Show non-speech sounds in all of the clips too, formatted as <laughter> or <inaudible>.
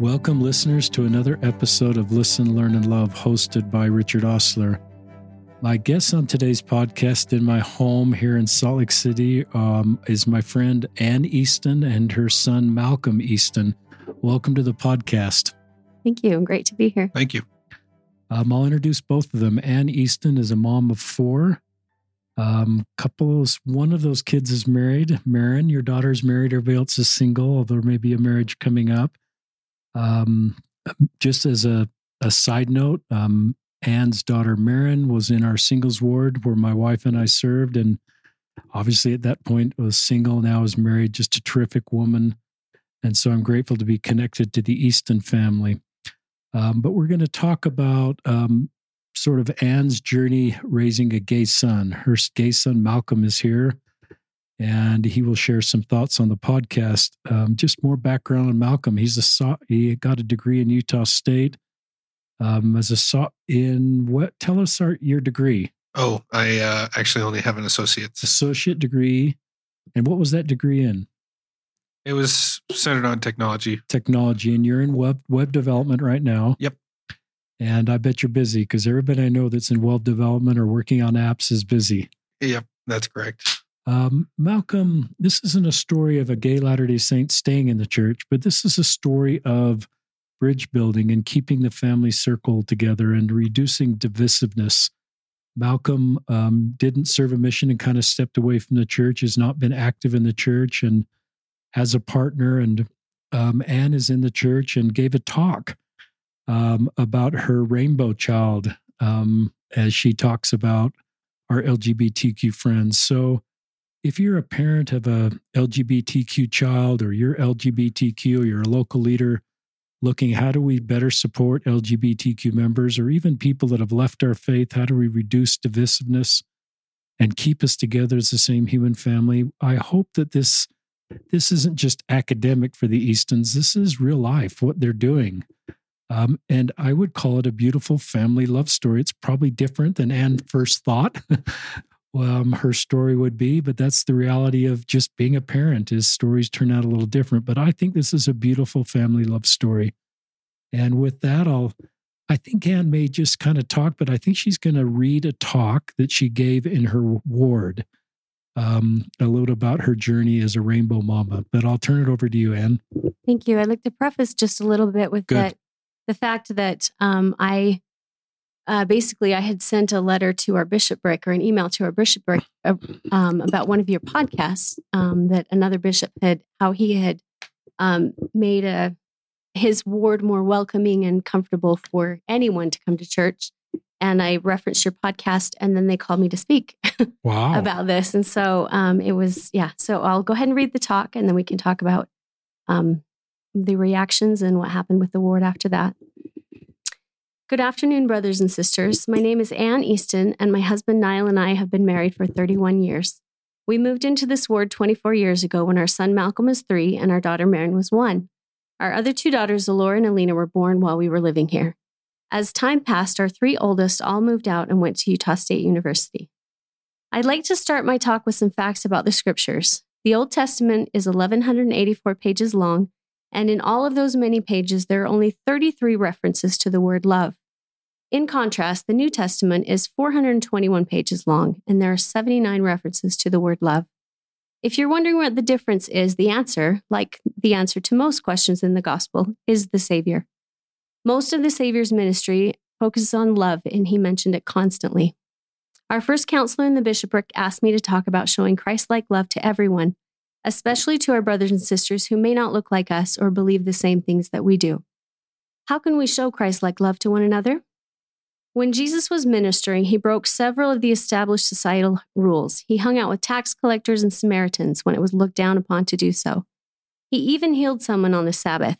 Welcome, listeners, to another episode of Listen, Learn, and Love, hosted by Richard Ostler. My guest on today's podcast in my home here in Salt Lake City um, is my friend Ann Easton and her son Malcolm Easton. Welcome to the podcast. Thank you. Great to be here. Thank you. Um, I'll introduce both of them. Ann Easton is a mom of four. Um, couples, one of those kids is married. Marin, your daughter's married. Everybody else is single, although there may be a marriage coming up. Um, just as a, a side note, um, Ann's daughter Marin was in our singles ward where my wife and I served, and obviously at that point was single. Now is married, just a terrific woman, and so I'm grateful to be connected to the Easton family. Um, but we're going to talk about um, sort of Ann's journey raising a gay son. Her gay son Malcolm is here and he will share some thoughts on the podcast. Um, just more background on Malcolm. He's a he got a degree in Utah State. Um, as a so in what? Tell us our, your degree. Oh, I uh, actually only have an associate's associate degree. And what was that degree in? It was centered on technology. Technology, and you're in web web development right now. Yep. And I bet you're busy because everybody I know that's in web development or working on apps is busy. Yep, that's correct. Um, Malcolm, this isn't a story of a gay Latter day Saint staying in the church, but this is a story of bridge building and keeping the family circle together and reducing divisiveness. Malcolm um, didn't serve a mission and kind of stepped away from the church, has not been active in the church, and has a partner. And um, Ann is in the church and gave a talk um, about her rainbow child um, as she talks about our LGBTQ friends. So, if you're a parent of a LGBTQ child or you're LGBTQ or you're a local leader looking how do we better support LGBTQ members or even people that have left our faith, how do we reduce divisiveness and keep us together as the same human family? I hope that this this isn't just academic for the Eastons. This is real life, what they're doing. Um, and I would call it a beautiful family love story. It's probably different than Anne first thought, <laughs> um, her story would be, but that's the reality of just being a parent. Is stories turn out a little different. But I think this is a beautiful family love story. And with that, I'll. I think Anne may just kind of talk, but I think she's going to read a talk that she gave in her ward, um, a little about her journey as a rainbow mama. But I'll turn it over to you, Anne. Thank you. I'd like to preface just a little bit with Good. that the fact that um, I uh, basically, I had sent a letter to our bishopric or an email to our bishopric uh, um, about one of your podcasts um, that another bishop had, how he had um, made a his ward more welcoming and comfortable for anyone to come to church. And I referenced your podcast, and then they called me to speak <laughs> wow. about this. And so um, it was, yeah. So I'll go ahead and read the talk, and then we can talk about um, the reactions and what happened with the ward after that. Good afternoon, brothers and sisters. My name is Ann Easton, and my husband Niall and I have been married for 31 years. We moved into this ward 24 years ago when our son Malcolm was three and our daughter Marin was one. Our other two daughters, Alora and Alina, were born while we were living here. As time passed, our three oldest all moved out and went to Utah State University. I'd like to start my talk with some facts about the scriptures. The Old Testament is 1,184 pages long and in all of those many pages, there are only 33 references to the word love. In contrast, the New Testament is 421 pages long, and there are 79 references to the word love. If you're wondering what the difference is, the answer, like the answer to most questions in the gospel, is the Savior. Most of the Savior's ministry focuses on love, and he mentioned it constantly. Our first counselor in the bishopric asked me to talk about showing Christ like love to everyone, especially to our brothers and sisters who may not look like us or believe the same things that we do. How can we show Christ like love to one another? When Jesus was ministering, he broke several of the established societal rules. He hung out with tax collectors and Samaritans when it was looked down upon to do so. He even healed someone on the Sabbath.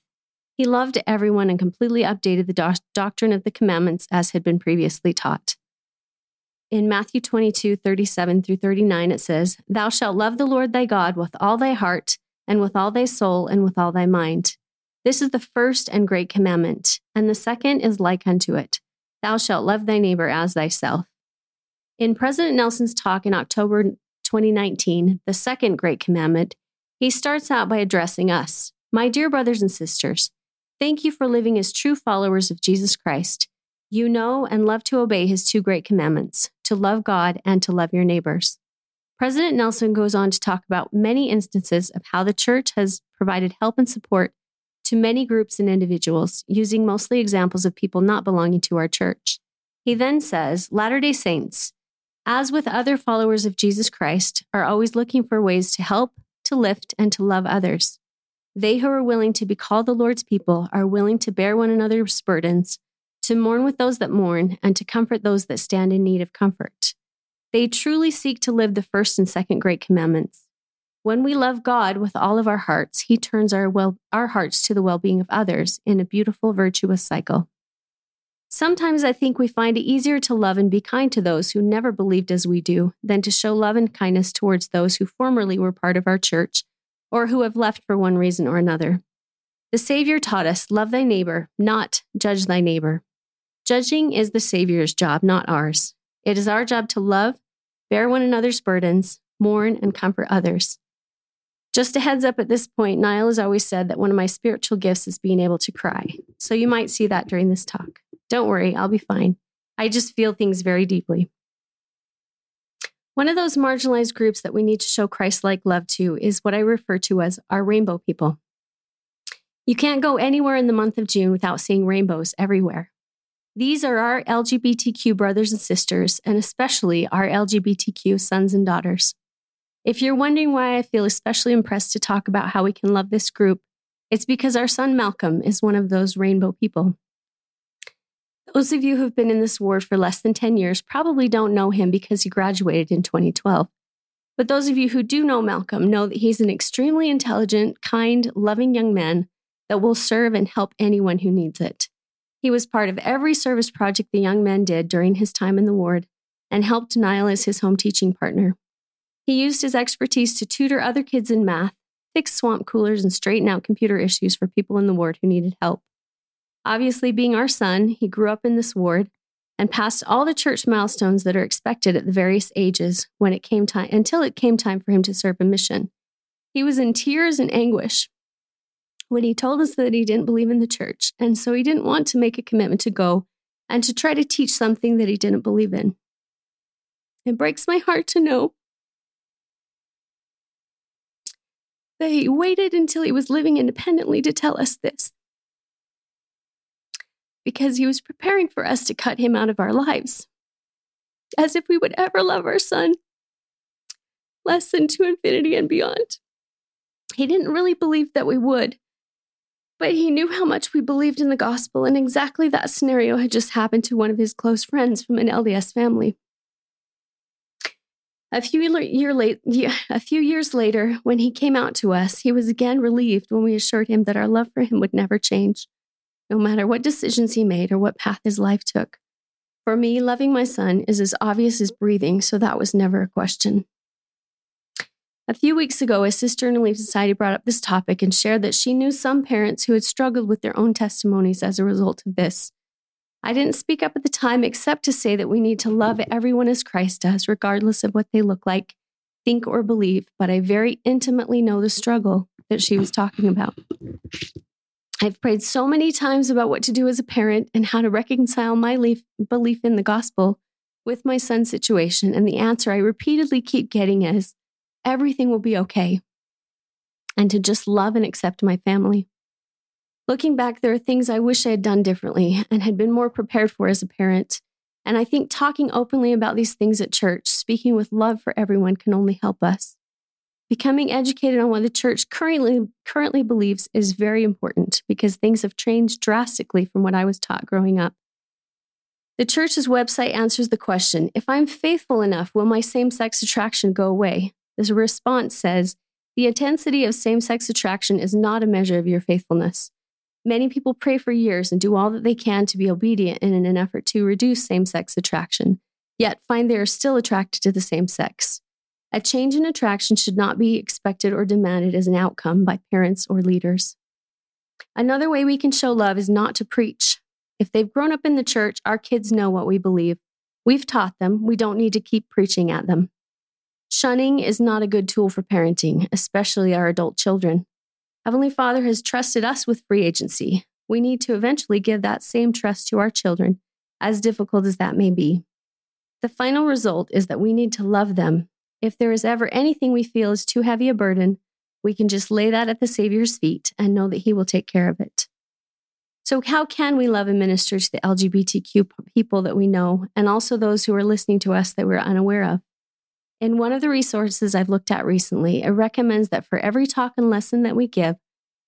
He loved everyone and completely updated the do- doctrine of the commandments as had been previously taught. In Matthew 22, 37 through 39, it says, Thou shalt love the Lord thy God with all thy heart, and with all thy soul, and with all thy mind. This is the first and great commandment, and the second is like unto it Thou shalt love thy neighbor as thyself. In President Nelson's talk in October 2019, the second great commandment, he starts out by addressing us. My dear brothers and sisters, Thank you for living as true followers of Jesus Christ. You know and love to obey his two great commandments to love God and to love your neighbors. President Nelson goes on to talk about many instances of how the church has provided help and support to many groups and individuals, using mostly examples of people not belonging to our church. He then says Latter day Saints, as with other followers of Jesus Christ, are always looking for ways to help, to lift, and to love others. They who are willing to be called the Lord's people are willing to bear one another's burdens, to mourn with those that mourn, and to comfort those that stand in need of comfort. They truly seek to live the first and second great commandments. When we love God with all of our hearts, He turns our, well, our hearts to the well being of others in a beautiful, virtuous cycle. Sometimes I think we find it easier to love and be kind to those who never believed as we do than to show love and kindness towards those who formerly were part of our church or who have left for one reason or another. The Savior taught us, Love thy neighbor, not judge thy neighbor. Judging is the Savior's job, not ours. It is our job to love, bear one another's burdens, mourn, and comfort others. Just a heads up at this point, Niall has always said that one of my spiritual gifts is being able to cry. So you might see that during this talk. Don't worry, I'll be fine. I just feel things very deeply. One of those marginalized groups that we need to show Christ like love to is what I refer to as our rainbow people. You can't go anywhere in the month of June without seeing rainbows everywhere. These are our LGBTQ brothers and sisters, and especially our LGBTQ sons and daughters. If you're wondering why I feel especially impressed to talk about how we can love this group, it's because our son Malcolm is one of those rainbow people. Those of you who've been in this ward for less than 10 years probably don't know him because he graduated in 2012. But those of you who do know Malcolm know that he's an extremely intelligent, kind, loving young man that will serve and help anyone who needs it. He was part of every service project the young men did during his time in the ward and helped Niall as his home teaching partner. He used his expertise to tutor other kids in math, fix swamp coolers, and straighten out computer issues for people in the ward who needed help. Obviously, being our son, he grew up in this ward and passed all the church milestones that are expected at the various ages when it came time until it came time for him to serve a mission. He was in tears and anguish when he told us that he didn't believe in the church, and so he didn't want to make a commitment to go and to try to teach something that he didn't believe in. It breaks my heart to know that he waited until he was living independently to tell us this because he was preparing for us to cut him out of our lives. As if we would ever love our son less than to infinity and beyond. He didn't really believe that we would, but he knew how much we believed in the gospel, and exactly that scenario had just happened to one of his close friends from an LDS family. A few, year late, a few years later, when he came out to us, he was again relieved when we assured him that our love for him would never change no matter what decisions he made or what path his life took. For me, loving my son is as obvious as breathing, so that was never a question. A few weeks ago, a sister in Relief Society brought up this topic and shared that she knew some parents who had struggled with their own testimonies as a result of this. I didn't speak up at the time except to say that we need to love everyone as Christ does, regardless of what they look like, think, or believe, but I very intimately know the struggle that she was talking about. I've prayed so many times about what to do as a parent and how to reconcile my belief in the gospel with my son's situation. And the answer I repeatedly keep getting is everything will be okay. And to just love and accept my family. Looking back, there are things I wish I had done differently and had been more prepared for as a parent. And I think talking openly about these things at church, speaking with love for everyone, can only help us. Becoming educated on what the church currently currently believes is very important because things have changed drastically from what I was taught growing up. The church's website answers the question If I'm faithful enough, will my same sex attraction go away? The response says The intensity of same sex attraction is not a measure of your faithfulness. Many people pray for years and do all that they can to be obedient in an effort to reduce same sex attraction, yet find they are still attracted to the same sex. A change in attraction should not be expected or demanded as an outcome by parents or leaders. Another way we can show love is not to preach. If they've grown up in the church, our kids know what we believe. We've taught them, we don't need to keep preaching at them. Shunning is not a good tool for parenting, especially our adult children. Heavenly Father has trusted us with free agency. we need to eventually give that same trust to our children, as difficult as that may be. The final result is that we need to love them. If there is ever anything we feel is too heavy a burden, we can just lay that at the Savior's feet and know that He will take care of it. So, how can we love and minister to the LGBTQ people that we know and also those who are listening to us that we're unaware of? In one of the resources I've looked at recently, it recommends that for every talk and lesson that we give,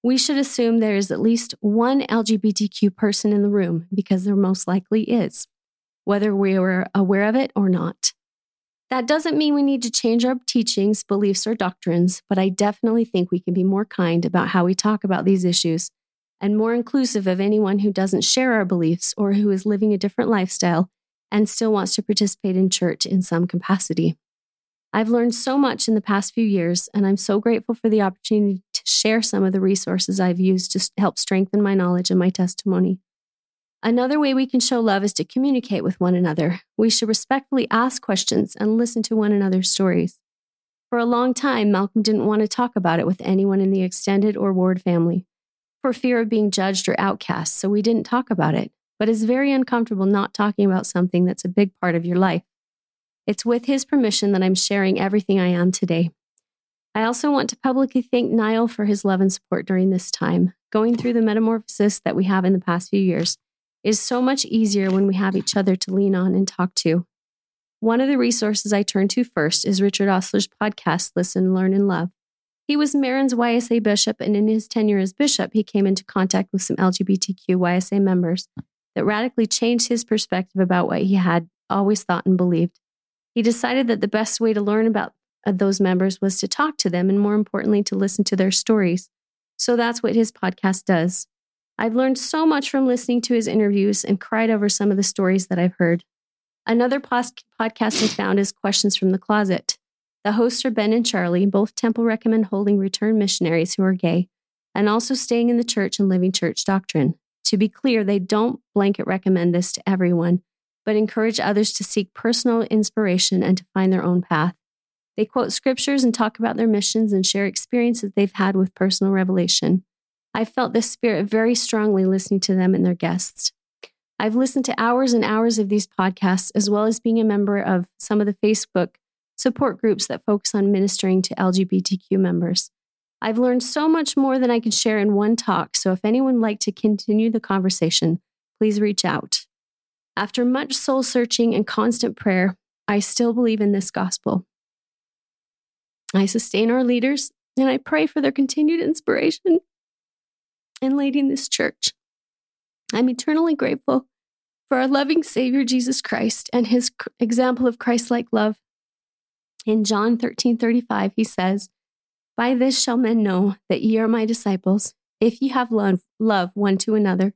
we should assume there is at least one LGBTQ person in the room because there most likely is, whether we are aware of it or not. That doesn't mean we need to change our teachings, beliefs, or doctrines, but I definitely think we can be more kind about how we talk about these issues and more inclusive of anyone who doesn't share our beliefs or who is living a different lifestyle and still wants to participate in church in some capacity. I've learned so much in the past few years, and I'm so grateful for the opportunity to share some of the resources I've used to help strengthen my knowledge and my testimony. Another way we can show love is to communicate with one another. We should respectfully ask questions and listen to one another's stories. For a long time, Malcolm didn't want to talk about it with anyone in the extended or ward family for fear of being judged or outcast, so we didn't talk about it. But it's very uncomfortable not talking about something that's a big part of your life. It's with his permission that I'm sharing everything I am today. I also want to publicly thank Niall for his love and support during this time. Going through the metamorphosis that we have in the past few years is so much easier when we have each other to lean on and talk to. One of the resources I turn to first is Richard Ostler's podcast, Listen, Learn, and Love. He was Marin's YSA bishop, and in his tenure as bishop, he came into contact with some LGBTQ YSA members that radically changed his perspective about what he had always thought and believed. He decided that the best way to learn about uh, those members was to talk to them and, more importantly, to listen to their stories. So that's what his podcast does. I've learned so much from listening to his interviews and cried over some of the stories that I've heard. Another podcast I found is Questions from the Closet. The hosts are Ben and Charlie, both temple recommend holding return missionaries who are gay, and also staying in the church and living church doctrine. To be clear, they don't blanket recommend this to everyone, but encourage others to seek personal inspiration and to find their own path. They quote scriptures and talk about their missions and share experiences they've had with personal revelation. I felt this spirit very strongly listening to them and their guests. I've listened to hours and hours of these podcasts, as well as being a member of some of the Facebook support groups that focus on ministering to LGBTQ members. I've learned so much more than I can share in one talk, so if anyone would like to continue the conversation, please reach out. After much soul searching and constant prayer, I still believe in this gospel. I sustain our leaders and I pray for their continued inspiration and leading this church. I'm eternally grateful for our loving Savior Jesus Christ and his example of Christ like love. In John 13 35, he says, By this shall men know that ye are my disciples, if ye have love, love one to another.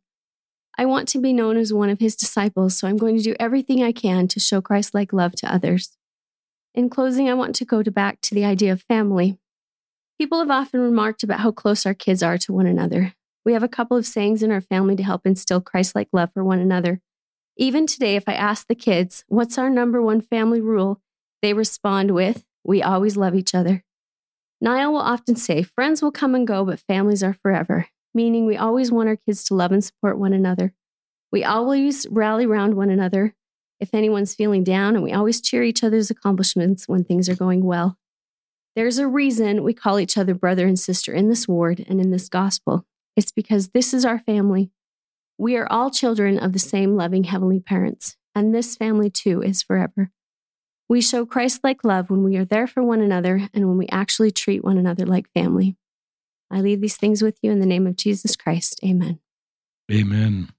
I want to be known as one of his disciples, so I'm going to do everything I can to show Christ like love to others. In closing, I want to go to back to the idea of family. People have often remarked about how close our kids are to one another. We have a couple of sayings in our family to help instill Christ like love for one another. Even today, if I ask the kids, what's our number one family rule? They respond with, we always love each other. Niall will often say, friends will come and go, but families are forever, meaning we always want our kids to love and support one another. We always rally around one another if anyone's feeling down, and we always cheer each other's accomplishments when things are going well. There's a reason we call each other brother and sister in this ward and in this gospel. It's because this is our family. We are all children of the same loving heavenly parents, and this family too is forever. We show Christ like love when we are there for one another and when we actually treat one another like family. I leave these things with you in the name of Jesus Christ. Amen. Amen.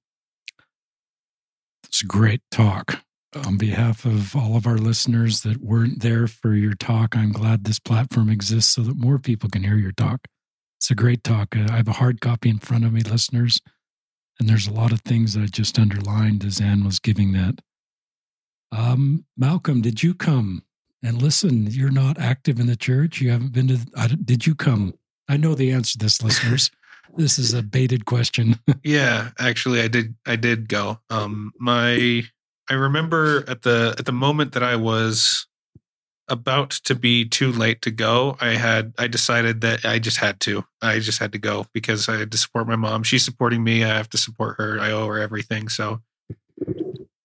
It's a great talk. On behalf of all of our listeners that weren't there for your talk, I'm glad this platform exists so that more people can hear your talk. It's a great talk. Uh, I have a hard copy in front of me, listeners, and there's a lot of things that I just underlined as Anne was giving that. Um, Malcolm, did you come? And listen, you're not active in the church. You haven't been to. I, did you come? I know the answer to this, listeners. this is a baited question. <laughs> yeah, actually, I did. I did go. Um, my I remember at the at the moment that I was about to be too late to go, I had I decided that I just had to. I just had to go because I had to support my mom. She's supporting me. I have to support her. I owe her everything. So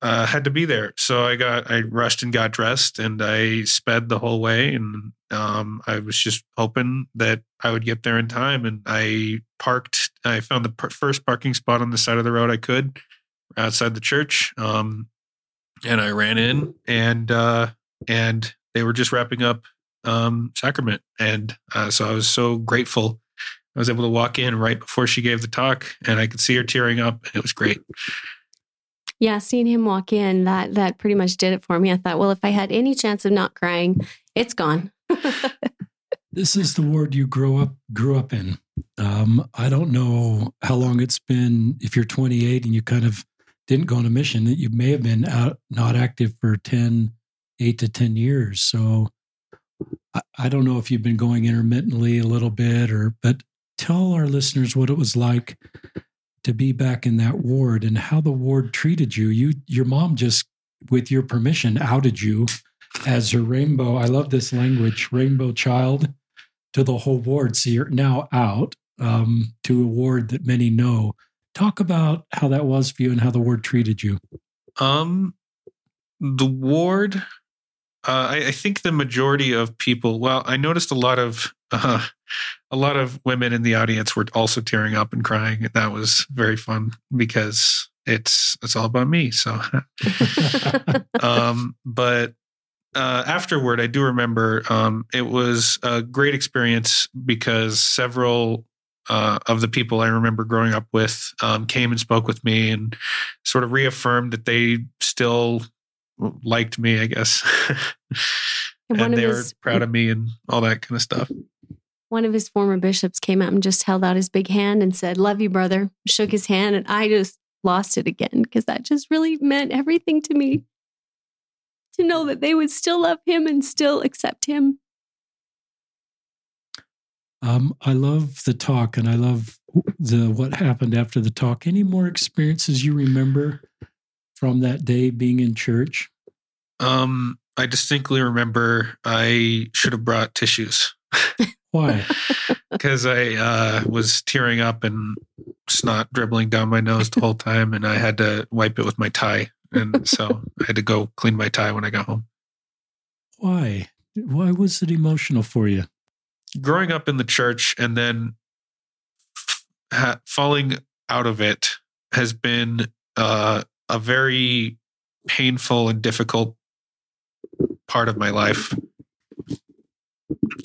uh, had to be there. So I got I rushed and got dressed and I sped the whole way and um, I was just hoping that I would get there in time. And I parked. I found the per- first parking spot on the side of the road I could outside the church. Um, and I ran in and uh, and they were just wrapping up um, sacrament, and uh, so I was so grateful. I was able to walk in right before she gave the talk, and I could see her tearing up. It was great. Yeah, seeing him walk in, that that pretty much did it for me. I thought, well, if I had any chance of not crying, it's gone. <laughs> this is the ward you grew up grew up in. Um, I don't know how long it's been. If you're 28 and you kind of didn't go on a mission, that you may have been out not active for 10, eight to 10 years. So I, I don't know if you've been going intermittently a little bit or, but tell our listeners what it was like to be back in that ward and how the ward treated you. You, your mom just, with your permission, outed you as her rainbow. I love this language, rainbow child, to the whole ward. So you're now out um, to a ward that many know. Talk about how that was for you and how the ward treated you. Um, the ward, uh, I, I, think the majority of people. Well, I noticed a lot of uh, a lot of women in the audience were also tearing up and crying, and that was very fun because it's it's all about me. So, <laughs> um, but uh, afterward, I do remember um, it was a great experience because several uh, of the people I remember growing up with um, came and spoke with me and sort of reaffirmed that they still liked me, I guess. <laughs> and, and they his, were proud of me and all that kind of stuff. One of his former bishops came out and just held out his big hand and said, Love you, brother. Shook his hand. And I just lost it again because that just really meant everything to me to know that they would still love him and still accept him. Um, I love the talk and I love the what happened after the talk. Any more experiences you remember from that day being in church? Um, I distinctly remember I should have brought tissues. Why? <laughs> Because I uh, was tearing up and snot dribbling down my nose the whole time, and I had to wipe it with my tie and so I had to go clean my tie when I got home. Why? Why was it emotional for you? Growing up in the church and then ha- falling out of it has been uh, a very painful and difficult part of my life.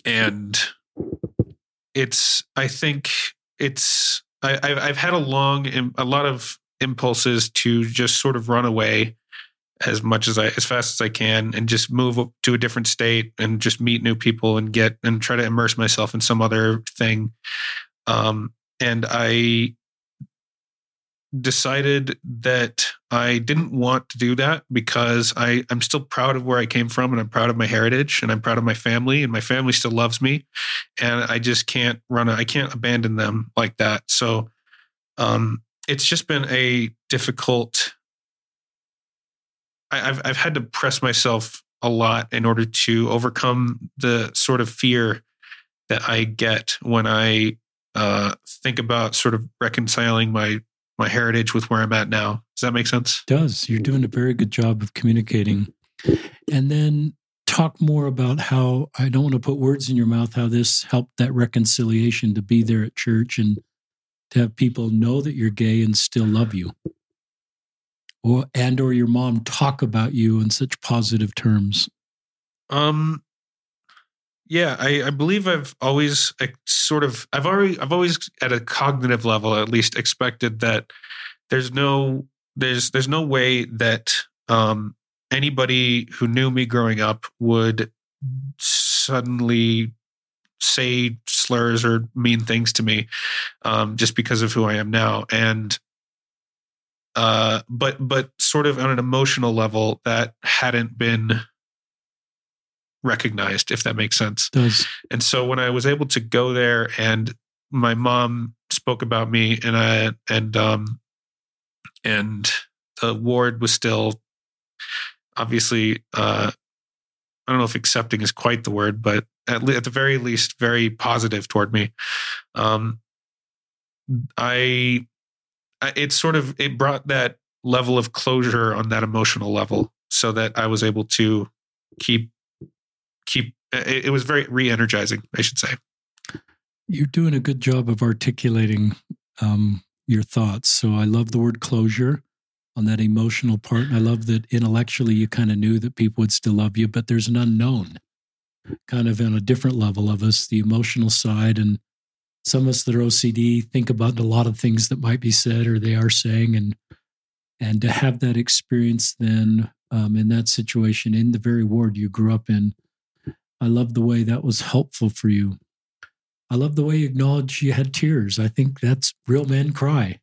And it's, I think it's, I, I've had a long, a lot of impulses to just sort of run away as much as I as fast as I can and just move to a different state and just meet new people and get and try to immerse myself in some other thing. Um, and I decided that I didn't want to do that because I, I'm still proud of where I came from and I'm proud of my heritage and I'm proud of my family and my family still loves me. And I just can't run, I can't abandon them like that. So, um, it's just been a difficult. I, I've I've had to press myself a lot in order to overcome the sort of fear that I get when I uh, think about sort of reconciling my my heritage with where I'm at now. Does that make sense? It does. You're doing a very good job of communicating. And then talk more about how I don't want to put words in your mouth, how this helped that reconciliation to be there at church and to have people know that you're gay and still love you or and or your mom talk about you in such positive terms um yeah i i believe i've always sort of i've already i've always at a cognitive level at least expected that there's no there's there's no way that um anybody who knew me growing up would suddenly say slurs or mean things to me um, just because of who I am now. And uh, but but sort of on an emotional level that hadn't been recognized, if that makes sense. Does. And so when I was able to go there and my mom spoke about me and I and um and the ward was still obviously uh I don't know if accepting is quite the word, but at, le- at the very least, very positive toward me. Um, I, I, it sort of it brought that level of closure on that emotional level, so that I was able to keep keep. It, it was very re-energizing, I should say. You're doing a good job of articulating um, your thoughts. So I love the word closure on that emotional part. I love that intellectually you kind of knew that people would still love you, but there's an unknown kind of on a different level of us, the emotional side. And some of us that are OCD think about a lot of things that might be said or they are saying. And and to have that experience then um, in that situation in the very ward you grew up in, I love the way that was helpful for you. I love the way you acknowledge you had tears. I think that's real men cry.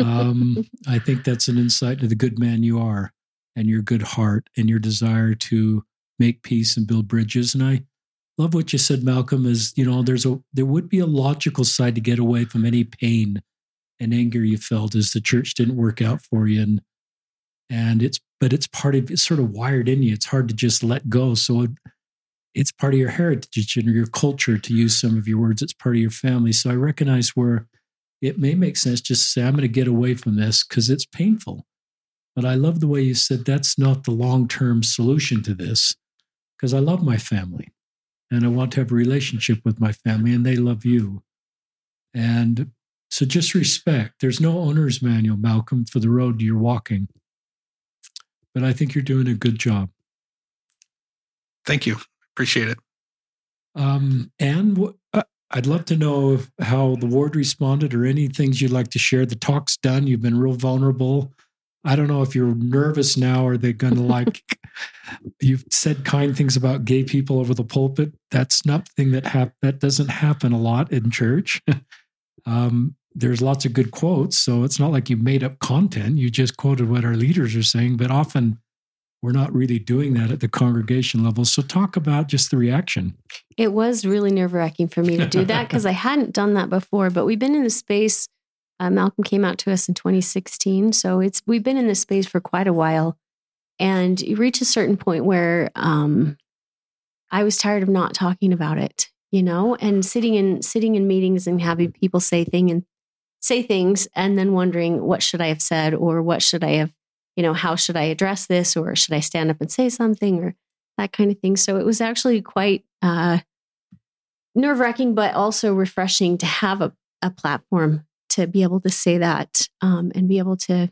um, <laughs> I think that's an insight to the good man you are and your good heart and your desire to make peace and build bridges. And I love what you said, Malcolm, is, you know, there's a there would be a logical side to get away from any pain and anger you felt as the church didn't work out for you. And and it's but it's part of it's sort of wired in you. It's hard to just let go. So it, it's part of your heritage and your culture to use some of your words. It's part of your family. So I recognize where it may make sense just to say, I'm going to get away from this because it's painful. But I love the way you said that's not the long term solution to this because I love my family and I want to have a relationship with my family and they love you. And so just respect. There's no owner's manual, Malcolm, for the road you're walking. But I think you're doing a good job. Thank you. Appreciate it. Um, and uh, I'd love to know how the ward responded or any things you'd like to share. The talk's done. You've been real vulnerable. I don't know if you're nervous now. Are they going <laughs> to like? you've said kind things about gay people over the pulpit. That's nothing that hap- that doesn't happen a lot in church. <laughs> um, there's lots of good quotes, so it's not like you made up content. You just quoted what our leaders are saying, but often we're not really doing that at the congregation level. So, talk about just the reaction. It was really nerve wracking for me to do that <laughs> because I hadn't done that before. But we've been in the space. Uh, Malcolm came out to us in 2016, so it's we've been in this space for quite a while, and you reach a certain point where um, I was tired of not talking about it, you know, and sitting in sitting in meetings and having people say thing and say things, and then wondering what should I have said or what should I have you know, how should I address this or should I stand up and say something or that kind of thing. So it was actually quite uh, nerve wracking, but also refreshing to have a, a platform to be able to say that um, and be able to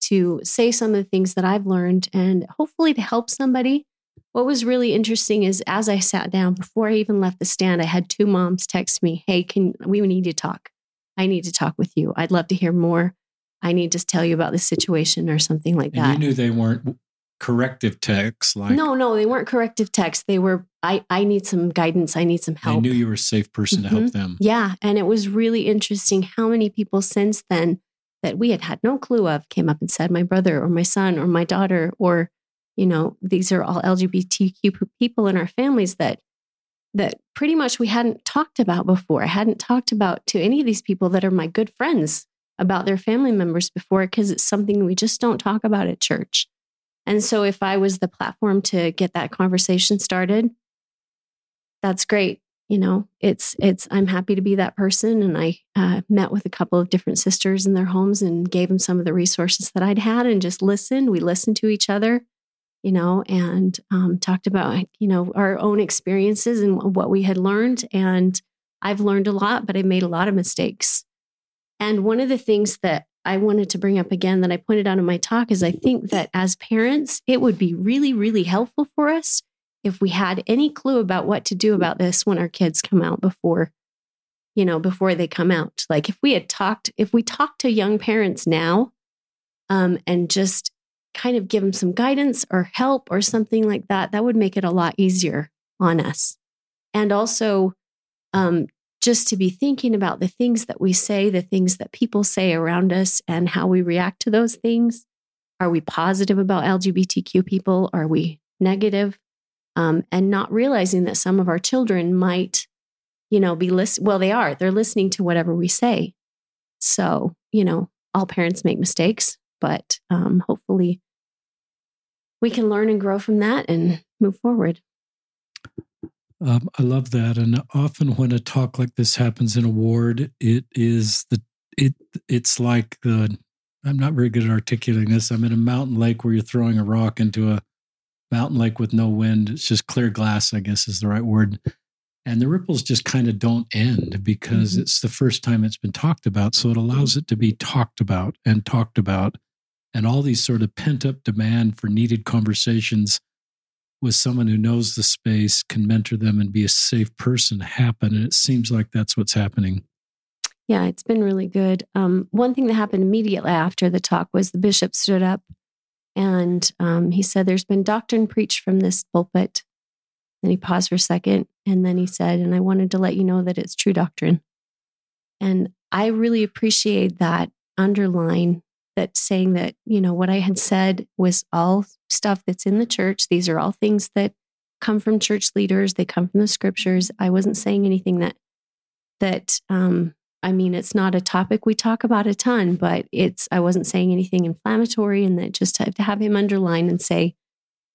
to say some of the things that I've learned and hopefully to help somebody. What was really interesting is as I sat down before I even left the stand, I had two moms text me, "Hey, can we need to talk? I need to talk with you. I'd love to hear more I need to tell you about this situation or something like and that. You knew they weren't corrective texts like No, no, they weren't corrective texts. They were I I need some guidance, I need some help. I knew you were a safe person mm-hmm. to help mm-hmm. them. Yeah, and it was really interesting how many people since then that we had had no clue of came up and said my brother or my son or my daughter or you know, these are all LGBTQ people in our families that that pretty much we hadn't talked about before. I hadn't talked about to any of these people that are my good friends about their family members before because it's something we just don't talk about at church. And so if I was the platform to get that conversation started, that's great. You know, it's it's I'm happy to be that person. And I uh, met with a couple of different sisters in their homes and gave them some of the resources that I'd had and just listened. We listened to each other, you know, and um, talked about you know our own experiences and what we had learned. And I've learned a lot, but I made a lot of mistakes. And one of the things that I wanted to bring up again that I pointed out in my talk is I think that as parents, it would be really, really helpful for us if we had any clue about what to do about this when our kids come out before, you know, before they come out. Like if we had talked, if we talked to young parents now um, and just kind of give them some guidance or help or something like that, that would make it a lot easier on us. And also, um, just to be thinking about the things that we say, the things that people say around us, and how we react to those things. Are we positive about LGBTQ people? Are we negative? Um, and not realizing that some of our children might, you know, be listening. Well, they are. They're listening to whatever we say. So, you know, all parents make mistakes, but um, hopefully we can learn and grow from that and move forward. Um, I love that, and often when a talk like this happens in a ward, it is the it it's like the I'm not very good at articulating this. I'm in a mountain lake where you're throwing a rock into a mountain lake with no wind. It's just clear glass, I guess is the right word. And the ripples just kind of don't end because mm-hmm. it's the first time it's been talked about. So it allows it to be talked about and talked about. And all these sort of pent up demand for needed conversations with someone who knows the space, can mentor them and be a safe person happen. And it seems like that's what's happening. Yeah, it's been really good. Um, one thing that happened immediately after the talk was the bishop stood up and um, he said, There's been doctrine preached from this pulpit. And he paused for a second and then he said, And I wanted to let you know that it's true doctrine. And I really appreciate that underline that saying that, you know, what I had said was all stuff that's in the church. These are all things that come from church leaders, they come from the scriptures. I wasn't saying anything that, that, um, I mean, it's not a topic we talk about a ton, but it's, I wasn't saying anything inflammatory and that just to have him underline and say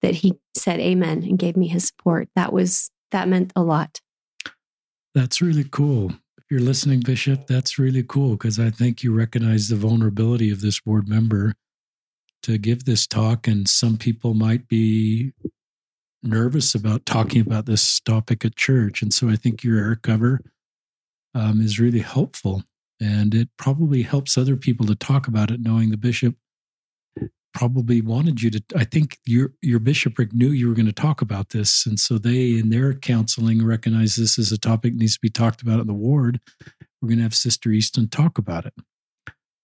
that he said amen and gave me his support. That was, that meant a lot. That's really cool you're listening, Bishop, that's really cool because I think you recognize the vulnerability of this board member to give this talk. And some people might be nervous about talking about this topic at church. And so I think your air cover um, is really helpful. And it probably helps other people to talk about it, knowing the bishop probably wanted you to i think your your bishopric knew you were going to talk about this and so they in their counseling recognize this as a topic needs to be talked about in the ward. We're going to have sister easton talk about it.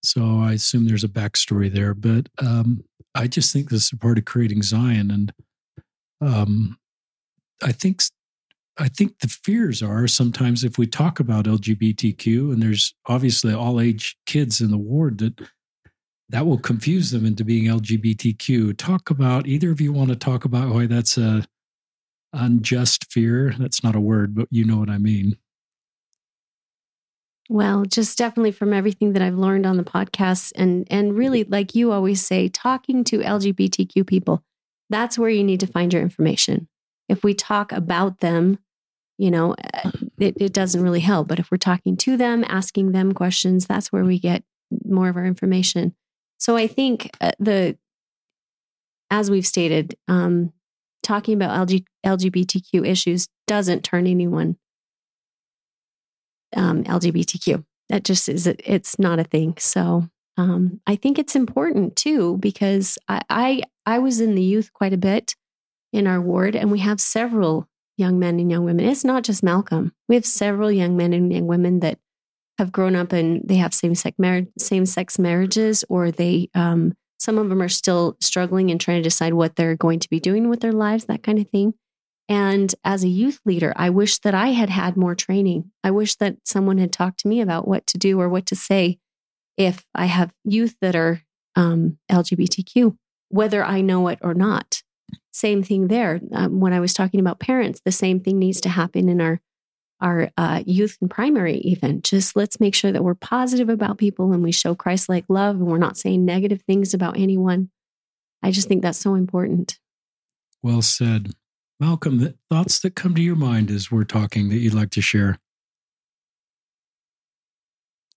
So i assume there's a backstory there but um, i just think this is a part of creating zion and um, i think i think the fears are sometimes if we talk about lgbtq and there's obviously all age kids in the ward that that will confuse them into being LGBTQ. Talk about either of you want to talk about why that's a unjust fear. That's not a word, but you know what I mean. Well, just definitely from everything that I've learned on the podcast and and really like you always say talking to LGBTQ people, that's where you need to find your information. If we talk about them, you know, eh, it, it doesn't really help. But if we're talking to them, asking them questions, that's where we get more of our information. So I think uh, the, as we've stated, um, talking about LG, LGBTQ issues doesn't turn anyone um, LGBTQ. That just is, it's not a thing. So um, I think it's important too, because I, I, I was in the youth quite a bit in our ward, and we have several young men and young women. It's not just Malcolm. We have several young men and young women that have grown up and they have same sex marriage, same sex marriages, or they um, some of them are still struggling and trying to decide what they're going to be doing with their lives, that kind of thing. And as a youth leader, I wish that I had had more training. I wish that someone had talked to me about what to do or what to say if I have youth that are um, LGBTQ, whether I know it or not. Same thing there. Um, when I was talking about parents, the same thing needs to happen in our our uh, youth and primary, even. Just let's make sure that we're positive about people and we show Christ like love and we're not saying negative things about anyone. I just think that's so important. Well said. Malcolm, the thoughts that come to your mind as we're talking that you'd like to share?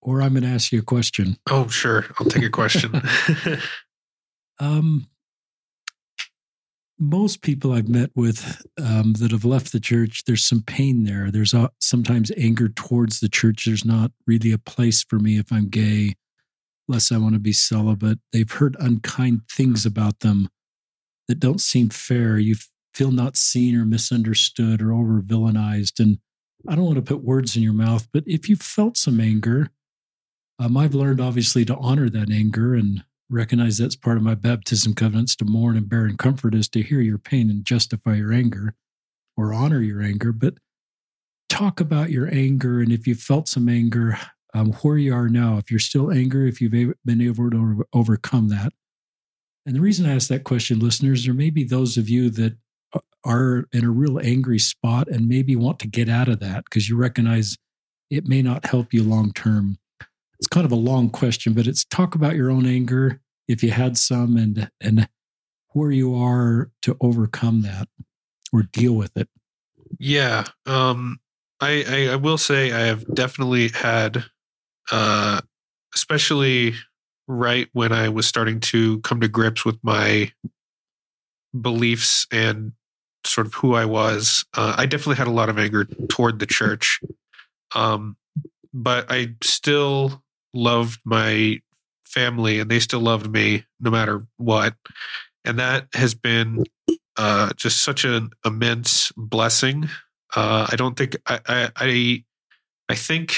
Or I'm going to ask you a question. Oh, sure. I'll take a question. <laughs> um, most people I've met with um, that have left the church, there's some pain there. There's sometimes anger towards the church. There's not really a place for me if I'm gay, unless I want to be celibate. They've heard unkind things about them that don't seem fair. You feel not seen or misunderstood or over villainized. And I don't want to put words in your mouth, but if you felt some anger, um, I've learned obviously to honor that anger and recognize that's part of my baptism covenants to mourn and bear in comfort is to hear your pain and justify your anger or honor your anger. But talk about your anger and if you felt some anger um, where you are now if you're still angry if you've been able to overcome that. And the reason i ask that question listeners there may be those of you that are in a real angry spot and maybe want to get out of that because you recognize it may not help you long term it's kind of a long question, but it's talk about your own anger if you had some and and where you are to overcome that. or deal with it? Yeah. Um, I, I, I will say I have definitely had, uh, especially right when I was starting to come to grips with my beliefs and sort of who I was. Uh, I definitely had a lot of anger toward the church. Um, but I still loved my family and they still loved me no matter what. And that has been uh, just such an immense blessing. Uh, I don't think I, I, I I think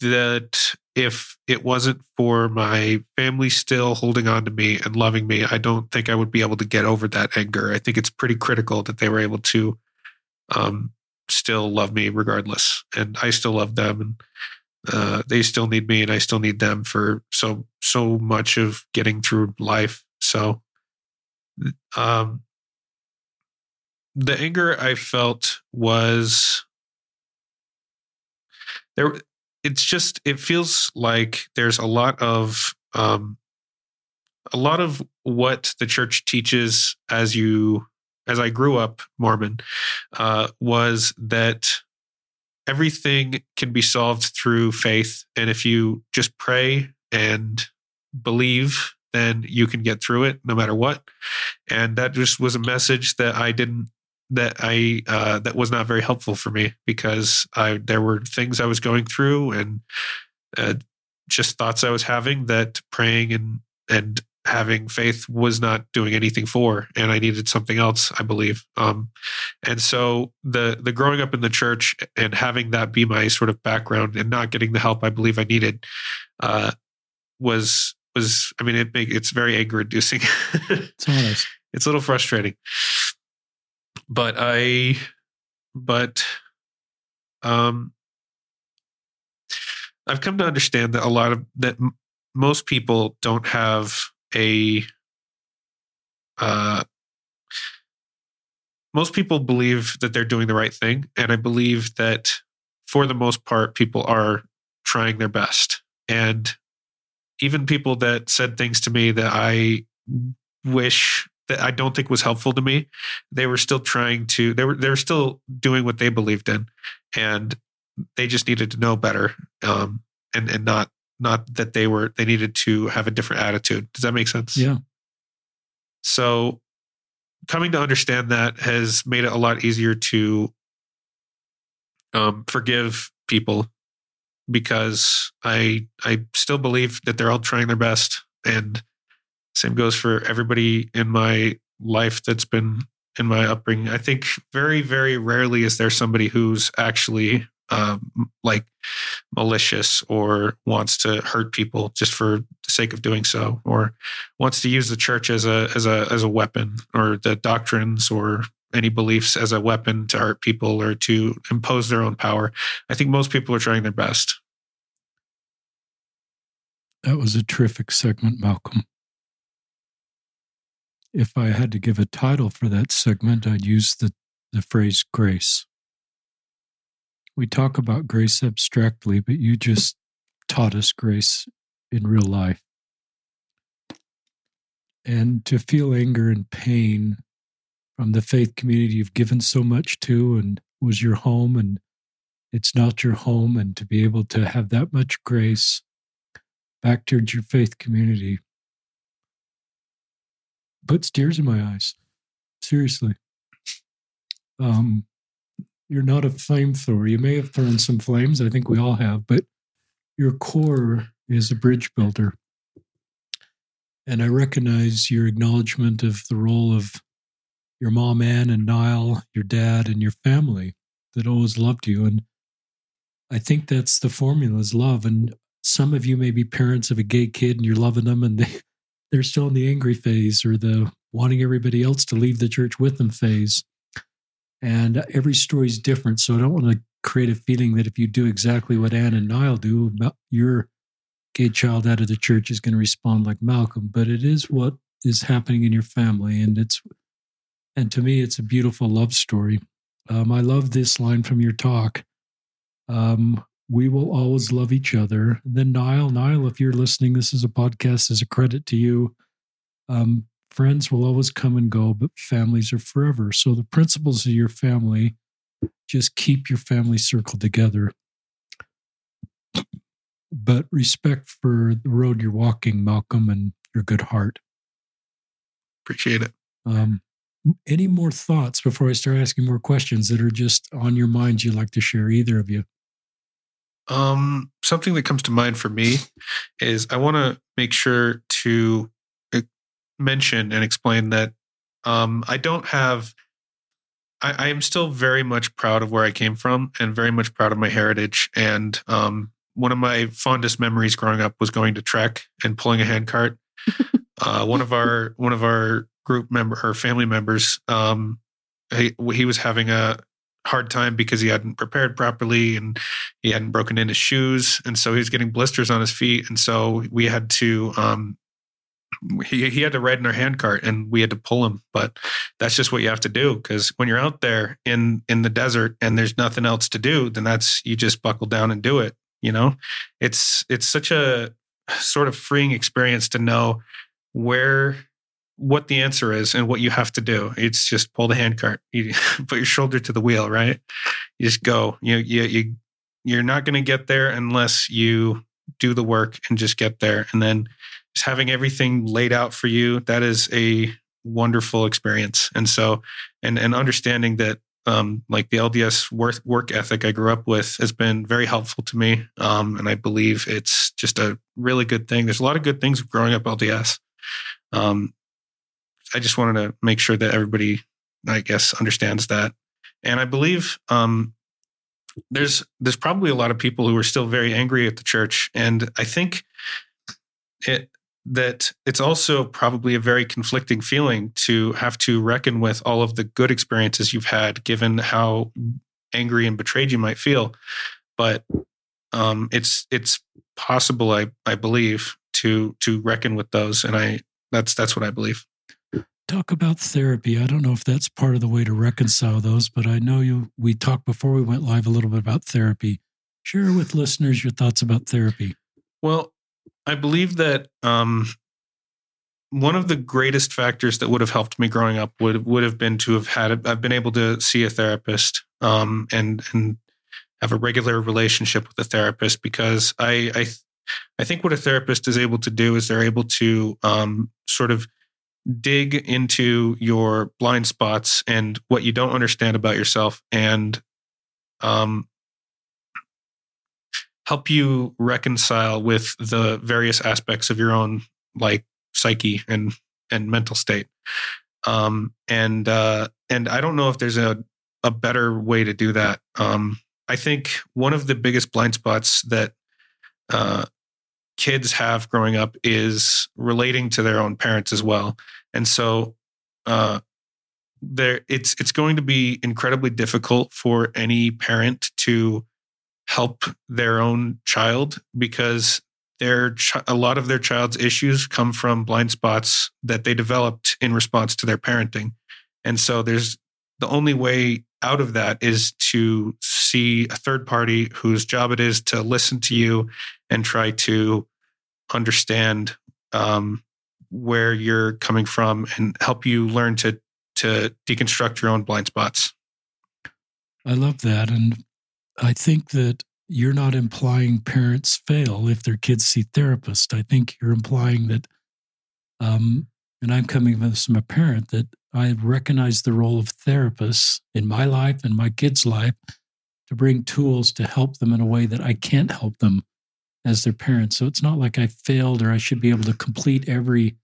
that if it wasn't for my family still holding on to me and loving me, I don't think I would be able to get over that anger. I think it's pretty critical that they were able to um, still love me regardless, and I still love them, and uh, they still need me, and I still need them for so so much of getting through life. So, um, the anger I felt was there it's just it feels like there's a lot of um a lot of what the church teaches as you as I grew up Mormon uh, was that everything can be solved through faith, and if you just pray and believe, then you can get through it no matter what. And that just was a message that I didn't that I uh, that was not very helpful for me because I there were things I was going through and uh, just thoughts I was having that praying and and having faith was not doing anything for and I needed something else I believe. Um, and so the the growing up in the church and having that be my sort of background and not getting the help I believe I needed uh, was was I mean it make, it's very anger inducing. <laughs> It's it's a little frustrating. But I, but, um, I've come to understand that a lot of that m- most people don't have a, uh, most people believe that they're doing the right thing. And I believe that for the most part, people are trying their best. And even people that said things to me that I wish that I don't think was helpful to me. They were still trying to they were they were still doing what they believed in, and they just needed to know better, um, and and not not that they were they needed to have a different attitude. Does that make sense? Yeah. So coming to understand that has made it a lot easier to um, forgive people because I I still believe that they're all trying their best and same goes for everybody in my life that's been in my upbringing. I think very, very rarely is there somebody who's actually um, like malicious or wants to hurt people just for the sake of doing so, or wants to use the church as a as a as a weapon, or the doctrines or any beliefs as a weapon to hurt people or to impose their own power. I think most people are trying their best. That was a terrific segment, Malcolm. If I had to give a title for that segment, I'd use the, the phrase grace. We talk about grace abstractly, but you just taught us grace in real life. And to feel anger and pain from the faith community you've given so much to and was your home, and it's not your home, and to be able to have that much grace back towards your faith community puts tears in my eyes. Seriously. Um, you're not a flamethrower. You may have thrown some flames. I think we all have, but your core is a bridge builder. And I recognize your acknowledgement of the role of your mom, Ann, and Niall, your dad, and your family that always loved you. And I think that's the formula is love. And some of you may be parents of a gay kid and you're loving them and they, <laughs> they're still in the angry phase or the wanting everybody else to leave the church with them phase. And every story is different. So I don't want to create a feeling that if you do exactly what Ann and Niall do, your gay child out of the church is going to respond like Malcolm. But it is what is happening in your family. And it's, and to me, it's a beautiful love story. Um, I love this line from your talk. Um, we will always love each other. And then Niall, Niall, if you're listening, this is a podcast as a credit to you. Um, friends will always come and go, but families are forever. So the principles of your family just keep your family circle together. But respect for the road you're walking, Malcolm, and your good heart. Appreciate it. Um, any more thoughts before I start asking more questions that are just on your mind you'd like to share, either of you? Um, something that comes to mind for me is I want to make sure to mention and explain that um, I don't have. I, I, am still very much proud of where I came from and very much proud of my heritage. And um, one of my fondest memories growing up was going to trek and pulling a handcart. <laughs> uh, one of our one of our group member or family members, um, he, he was having a hard time because he hadn't prepared properly and he hadn't broken in his shoes, and so he was getting blisters on his feet, and so we had to. Um, he he had to ride in our handcart and we had to pull him, but that's just what you have to do because when you're out there in in the desert and there's nothing else to do, then that's you just buckle down and do it. You know, it's it's such a sort of freeing experience to know where what the answer is and what you have to do. It's just pull the handcart. You <laughs> put your shoulder to the wheel, right? You just go. You you you you're not going to get there unless you do the work and just get there. And then just having everything laid out for you, that is a wonderful experience. And so and and understanding that um, like the LDS work work ethic I grew up with has been very helpful to me. Um, and I believe it's just a really good thing. There's a lot of good things growing up LDS. Um, I just wanted to make sure that everybody, I guess, understands that. And I believe um, there's there's probably a lot of people who are still very angry at the church, and I think it that it's also probably a very conflicting feeling to have to reckon with all of the good experiences you've had, given how angry and betrayed you might feel. But um, it's it's possible, I I believe, to to reckon with those, and I that's that's what I believe talk about therapy. I don't know if that's part of the way to reconcile those, but I know you we talked before we went live a little bit about therapy. Share with listeners your thoughts about therapy. Well, I believe that um, one of the greatest factors that would have helped me growing up would would have been to have had I've been able to see a therapist um, and and have a regular relationship with a therapist because I I I think what a therapist is able to do is they're able to um, sort of dig into your blind spots and what you don't understand about yourself and um, help you reconcile with the various aspects of your own like psyche and and mental state um, and uh, and i don't know if there's a a better way to do that um, i think one of the biggest blind spots that uh, kids have growing up is relating to their own parents as well. And so uh, there it's it's going to be incredibly difficult for any parent to help their own child because their a lot of their child's issues come from blind spots that they developed in response to their parenting. And so there's the only way out of that is to see a third party whose job it is to listen to you and try to understand um, where you're coming from and help you learn to to deconstruct your own blind spots. I love that, and I think that you're not implying parents fail if their kids see therapists. I think you're implying that, um, and I'm coming from a parent that I recognize the role of therapists in my life and my kids' life to bring tools to help them in a way that I can't help them as their parents. So it's not like I failed or I should be able to complete every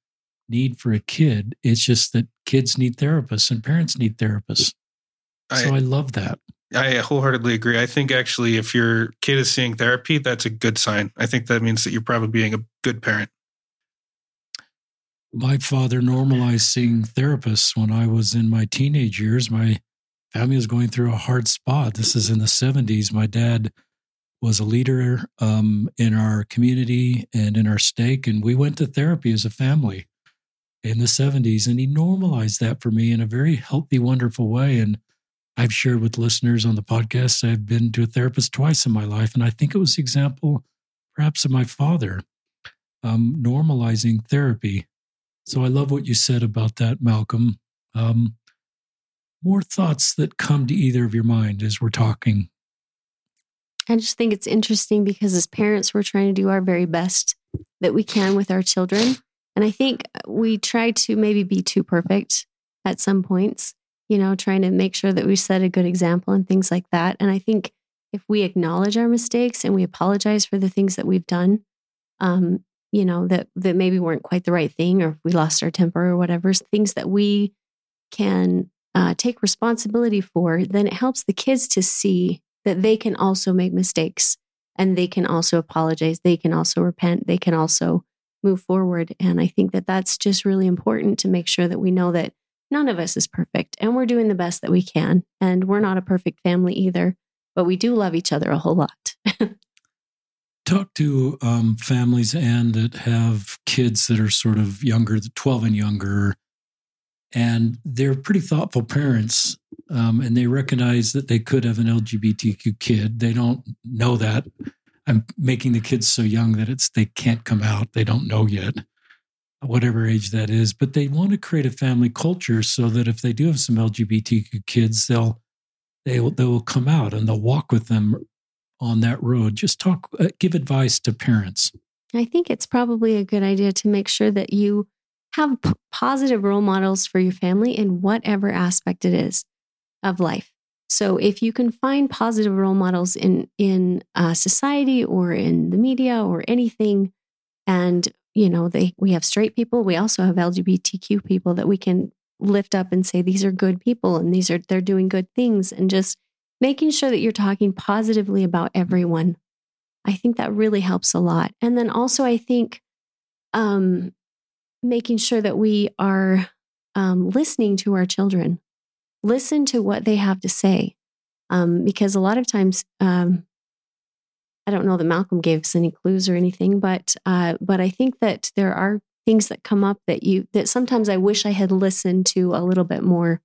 need for a kid. It's just that kids need therapists and parents need therapists. So I, I love that. I wholeheartedly agree. I think actually, if your kid is seeing therapy, that's a good sign. I think that means that you're probably being a good parent. My father normalized seeing therapists when I was in my teenage years. My family was going through a hard spot. This is in the 70s. My dad was a leader um, in our community and in our stake. And we went to therapy as a family in the 70s. And he normalized that for me in a very healthy, wonderful way. And I've shared with listeners on the podcast, I've been to a therapist twice in my life. And I think it was the example, perhaps, of my father um, normalizing therapy. So I love what you said about that, Malcolm. Um, more thoughts that come to either of your mind as we're talking? I just think it's interesting because as parents, we're trying to do our very best that we can with our children. And I think we try to maybe be too perfect at some points, you know, trying to make sure that we set a good example and things like that. And I think if we acknowledge our mistakes and we apologize for the things that we've done, um, you know, that that maybe weren't quite the right thing or we lost our temper or whatever, things that we can uh, take responsibility for, then it helps the kids to see that they can also make mistakes and they can also apologize. They can also repent. They can also move forward. And I think that that's just really important to make sure that we know that none of us is perfect and we're doing the best that we can. And we're not a perfect family either, but we do love each other a whole lot. <laughs> Talk to um, families and that have kids that are sort of younger, 12 and younger, and they're pretty thoughtful parents um, and they recognize that they could have an lgbtq kid they don't know that i'm making the kids so young that it's they can't come out they don't know yet whatever age that is but they want to create a family culture so that if they do have some lgbtq kids they'll they will, they will come out and they'll walk with them on that road just talk uh, give advice to parents i think it's probably a good idea to make sure that you have p- positive role models for your family in whatever aspect it is of life. So if you can find positive role models in in uh, society or in the media or anything, and you know they we have straight people, we also have LGBTQ people that we can lift up and say these are good people and these are they're doing good things, and just making sure that you're talking positively about everyone. I think that really helps a lot. And then also, I think um, making sure that we are um, listening to our children, listen to what they have to say. Um, because a lot of times, um, I don't know that Malcolm gave us any clues or anything, but uh, but I think that there are things that come up that you that sometimes I wish I had listened to a little bit more,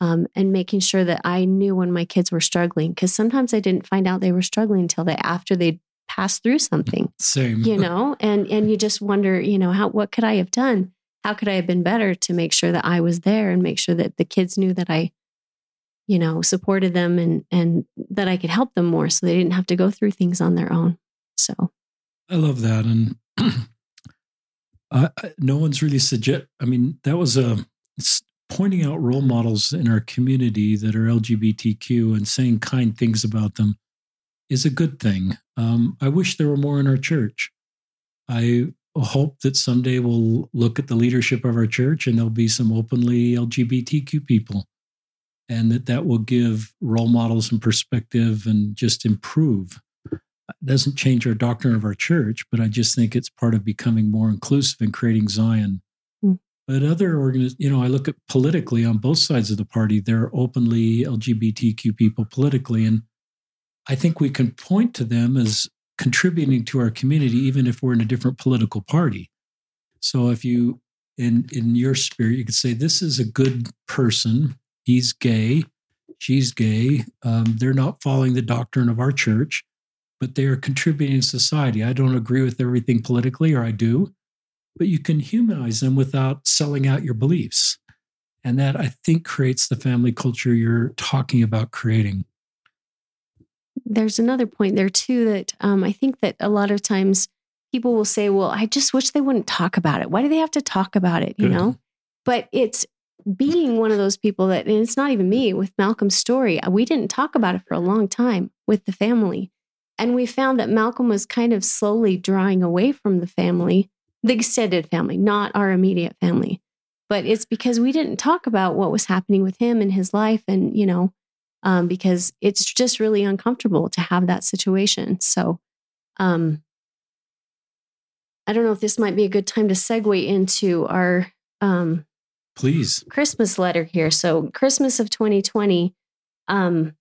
um, and making sure that I knew when my kids were struggling. Because sometimes I didn't find out they were struggling until they after they passed through something. Same. You <laughs> know, and and you just wonder, you know, how what could I have done? How could I have been better to make sure that I was there and make sure that the kids knew that I you know, supported them and and that I could help them more so they didn't have to go through things on their own. So I love that and <clears throat> no one's really suggest I mean, that was a pointing out role models in our community that are LGBTQ and saying kind things about them is a good thing. Um, I wish there were more in our church. I hope that someday we'll look at the leadership of our church and there'll be some openly LGBTQ people, and that that will give role models and perspective and just improve. It doesn't change our doctrine of our church, but I just think it's part of becoming more inclusive and creating Zion. Mm. But other organizations, you know, I look at politically on both sides of the party, there are openly LGBTQ people politically, and I think we can point to them as contributing to our community, even if we're in a different political party. So if you, in, in your spirit, you could say, this is a good person. He's gay. She's gay. Um, they're not following the doctrine of our church, but they are contributing to society. I don't agree with everything politically, or I do, but you can humanize them without selling out your beliefs. And that I think creates the family culture you're talking about creating there's another point there too that um, I think that a lot of times people will say, "Well, I just wish they wouldn't talk about it. Why do they have to talk about it?" You Good. know. But it's being one of those people that, and it's not even me with Malcolm's story. Uh, we didn't talk about it for a long time with the family, and we found that Malcolm was kind of slowly drawing away from the family, the extended family, not our immediate family. But it's because we didn't talk about what was happening with him in his life, and you know, um, because it's just really uncomfortable to have that situation. So, um, I don't know if this might be a good time to segue into our um, please Christmas letter here. So, Christmas of 2020, um,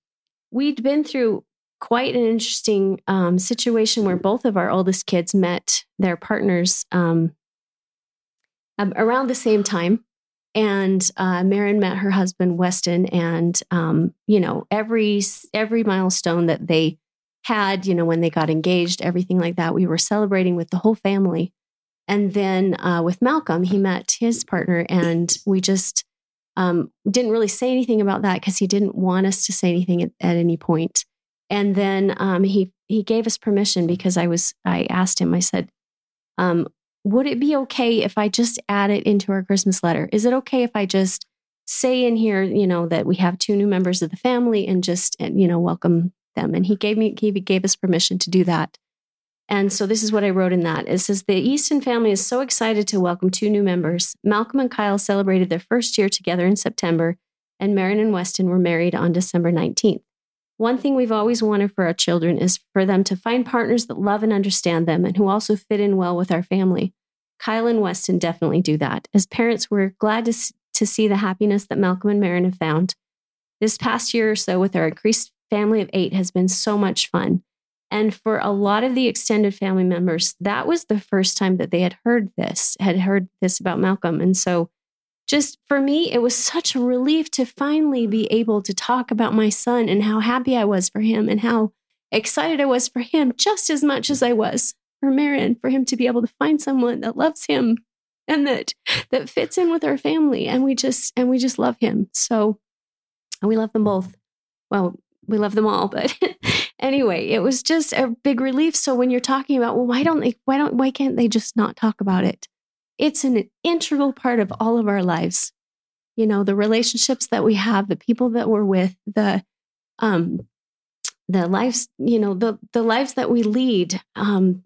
we'd been through quite an interesting um, situation where both of our oldest kids met their partners um, around the same time and uh, Marin met her husband Weston, and um, you know every every milestone that they had, you know, when they got engaged, everything like that, we were celebrating with the whole family. And then uh, with Malcolm, he met his partner, and we just um, didn't really say anything about that because he didn't want us to say anything at, at any point. And then um, he he gave us permission because I was I asked him. I said, um, "Would it be okay if I just add it into our Christmas letter? Is it okay if I just say in here, you know, that we have two new members of the family and just you know welcome them?" And he gave me he gave us permission to do that. And so this is what I wrote in that. It says the Easton family is so excited to welcome two new members. Malcolm and Kyle celebrated their first year together in September, and Marin and Weston were married on December 19th. One thing we've always wanted for our children is for them to find partners that love and understand them and who also fit in well with our family. Kyle and Weston definitely do that. As parents, we're glad to, to see the happiness that Malcolm and Marin have found. This past year or so with our increased family of eight has been so much fun. And for a lot of the extended family members, that was the first time that they had heard this, had heard this about Malcolm. And so, just for me, it was such a relief to finally be able to talk about my son and how happy I was for him and how excited I was for him just as much as I was for Marin, for him to be able to find someone that loves him and that that fits in with our family. And we just and we just love him. So we love them both. Well, we love them all, but <laughs> anyway, it was just a big relief. So when you're talking about, well, why don't they, why don't, why can't they just not talk about it? It's an integral part of all of our lives. You know, the relationships that we have, the people that we're with, the, um, the lives, you know, the, the lives that we lead, um,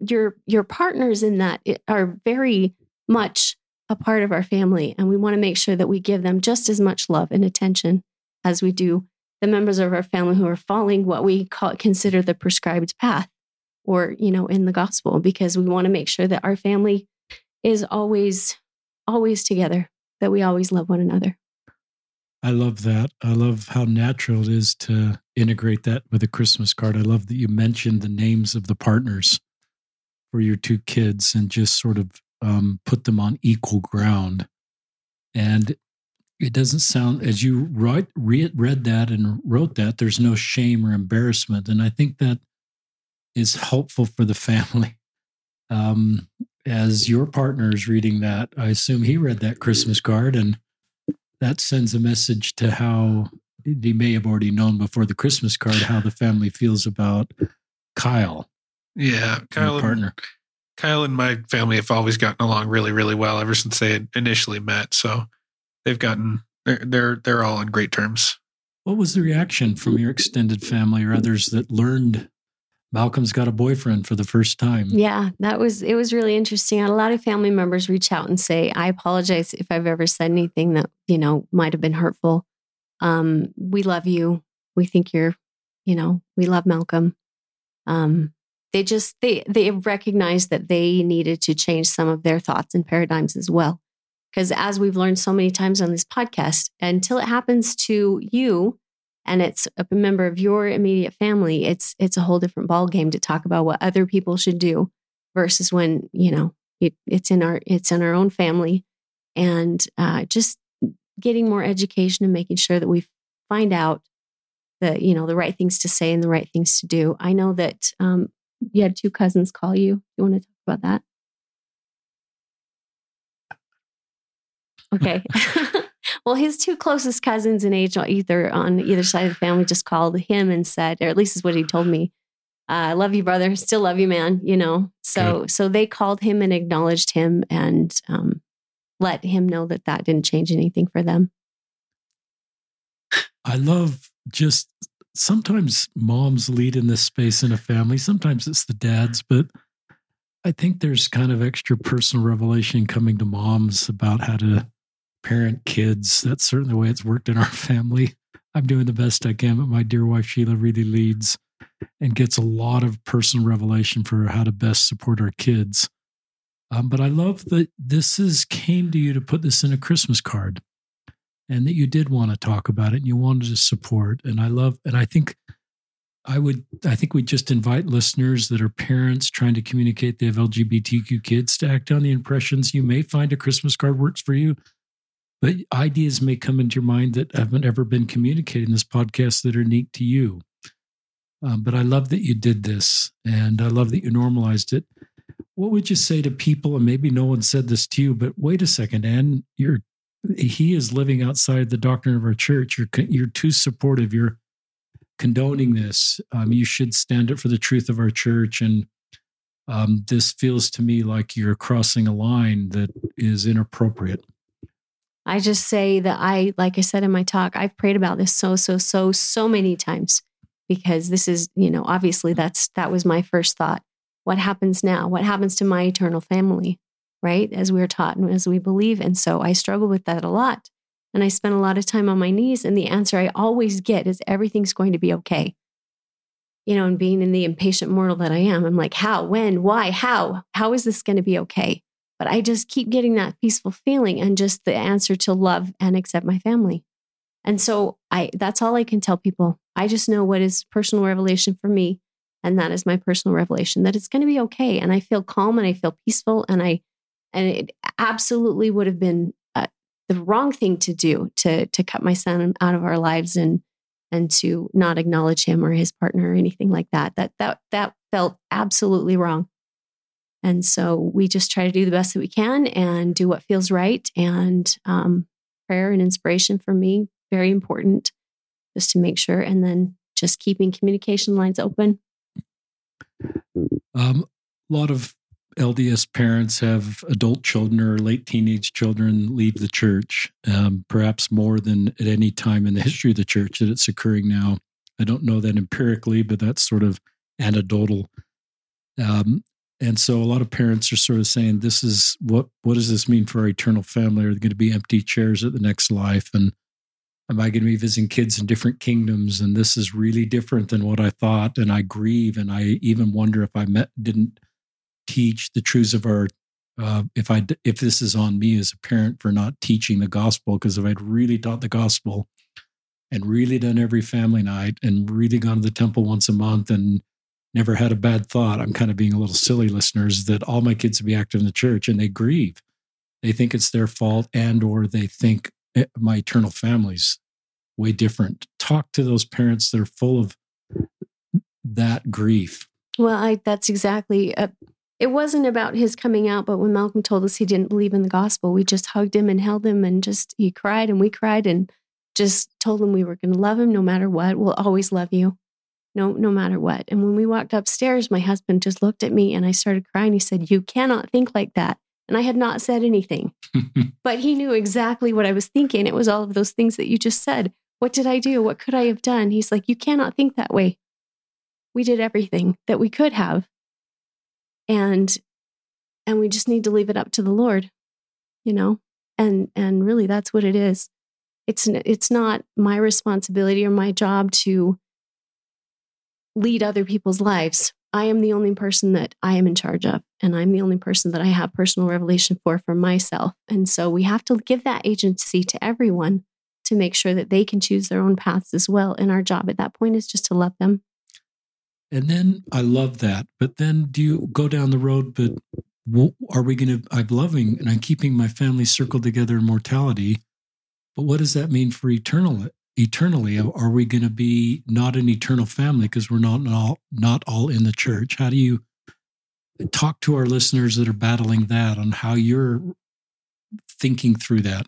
your, your partners in that are very much a part of our family. And we want to make sure that we give them just as much love and attention as we do the members of our family who are following what we call consider the prescribed path or you know in the gospel because we want to make sure that our family is always always together that we always love one another. I love that. I love how natural it is to integrate that with a christmas card. I love that you mentioned the names of the partners for your two kids and just sort of um, put them on equal ground. And it doesn't sound as you write, read, read that and wrote that there's no shame or embarrassment. And i think that is helpful for the <laughs> family. Um, as your partner is reading that i assume he read that christmas card and that sends a message to how he may have already known before the christmas card how the family feels about kyle yeah kyle partner. And, kyle and my family have always gotten along really really well ever since they had initially met. So they've gotten they're they're they're all on great terms. What was the reaction from your extended family or others that learned Malcolm's got a boyfriend for the first time? Yeah, that was it was really interesting. a lot of family members reach out and say, "I apologize if I've ever said anything that you know might have been hurtful. Um, we love you. We think you're, you know, we love Malcolm." Um, they just they they recognized that they needed to change some of their thoughts and paradigms as well. Because as we've learned so many times on this podcast, until it happens to you and it's a member of your immediate family, it's it's a whole different ball game to talk about what other people should do versus when you know it, it's in our it's in our own family, and uh, just getting more education and making sure that we find out the you know the right things to say and the right things to do. I know that um, you had two cousins call you. You want to talk about that? Okay. <laughs> well, his two closest cousins in age, either on either side of the family, just called him and said, or at least is what he told me. I uh, love you, brother. Still love you, man. You know. So, Good. so they called him and acknowledged him and um, let him know that that didn't change anything for them. I love just sometimes moms lead in this space in a family. Sometimes it's the dads, but I think there's kind of extra personal revelation coming to moms about how to parent kids. That's certainly the way it's worked in our <laughs> family. I'm doing the best I can, but my dear wife Sheila really leads and gets a lot of personal revelation for how to best support our kids. Um, but I love that this is came to you to put this in a Christmas card, and that you did want to talk about it and you wanted to support. And I love, and I think I would, I think we just invite listeners that are parents trying to communicate they have LGBTQ kids to act on the impressions. You may find a Christmas card works for you but ideas may come into your mind that haven't ever been communicated in this podcast that are unique to you. Um, but I love that you did this, and I love that you normalized it. what would you say to people? And maybe no one said this to you, but wait a second, Anne, you're he is living outside the doctrine of our church. You're you're too supportive. You're condoning this. Um, you should stand up for the truth of our church. And um, this feels to me like you're crossing a line that is inappropriate. I just say that I, like I said in my talk, I've prayed about this so, so, so, so many times because this is, you know, obviously that's, that was my first thought. What happens now? What happens to my eternal family? Right. As we are taught and as we believe. And so I struggle with that a lot. And I spend a lot of time on my knees. And the answer I always get is everything's going to be okay. You know, and being in the impatient mortal that I am, I'm like, how, when, why, how? How is this going to be okay? But I just keep getting that peaceful feeling and just the answer to love and accept my family. And so I that's all I can tell people. I just know what is personal revelation for me. And that is my personal revelation that it's going to be okay. And I feel calm and I feel peaceful. And I, and it absolutely would have been uh, the wrong thing to do to, to cut my son out of our lives and, and to not acknowledge him or his partner or anything like that. That, that, that felt absolutely wrong. And so we just try to do the best that we can and do what feels right. And um, prayer and inspiration for me, very important, just to make sure. And then just keeping communication lines open. Um, a lot of LDS parents have adult children or late teenage children leave the church, um, perhaps more than at any time in the history of the church that it's occurring now. I don't know that empirically, but that's sort of anecdotal. Um, and so a lot of parents are sort of saying, "This is what what does this mean for our eternal family? Are there going to be empty chairs at the next life? And am I going to be visiting kids in different kingdoms? And this is really different than what I thought. And I grieve, and I even wonder if I met, didn't teach the truths of our uh, if I if this is on me as a parent for not teaching the gospel because if I'd really taught the gospel and really done every family night and really gone to the temple once a month and never had a bad thought. I'm kind of being a little silly, listeners, that all my kids be active in the church and they grieve. They think it's their fault and or they think eh, my eternal family's way different. Talk to those parents that are full of that grief. Well, I that's exactly uh, it wasn't about his coming out, but when Malcolm told us he didn't believe in the gospel, we just hugged him and held him and just he cried and we cried and just told him we were going to love him no matter what. We'll always love you no no matter what. And when we walked upstairs my husband just looked at me and i started crying. He said you cannot think like that. And i had not said anything. <laughs> But he knew exactly what i was thinking. It was all of those things that you just said. What did i do? What could i have done? He's like you cannot think that way. We did everything that we could have. And and we just need to leave it up to the lord you know? And and really that's what it is. It's it's not my responsibility or my job to lead other people's lives. I am the only person that I am in charge of, and I'm the only person that I have personal revelation for for myself. And so we have to give that agency to everyone to make sure that they can choose their own paths as well. And our job at that point is just to love them. And then I love that. But then do you go down the road? But are we going to? I'm loving and I'm keeping my family circled together in mortality. But what does that mean for eternal eternally? Are we going to be not an eternal family because we're not all not all in the church? How do you talk to our listeners that are battling that on how you're thinking through that?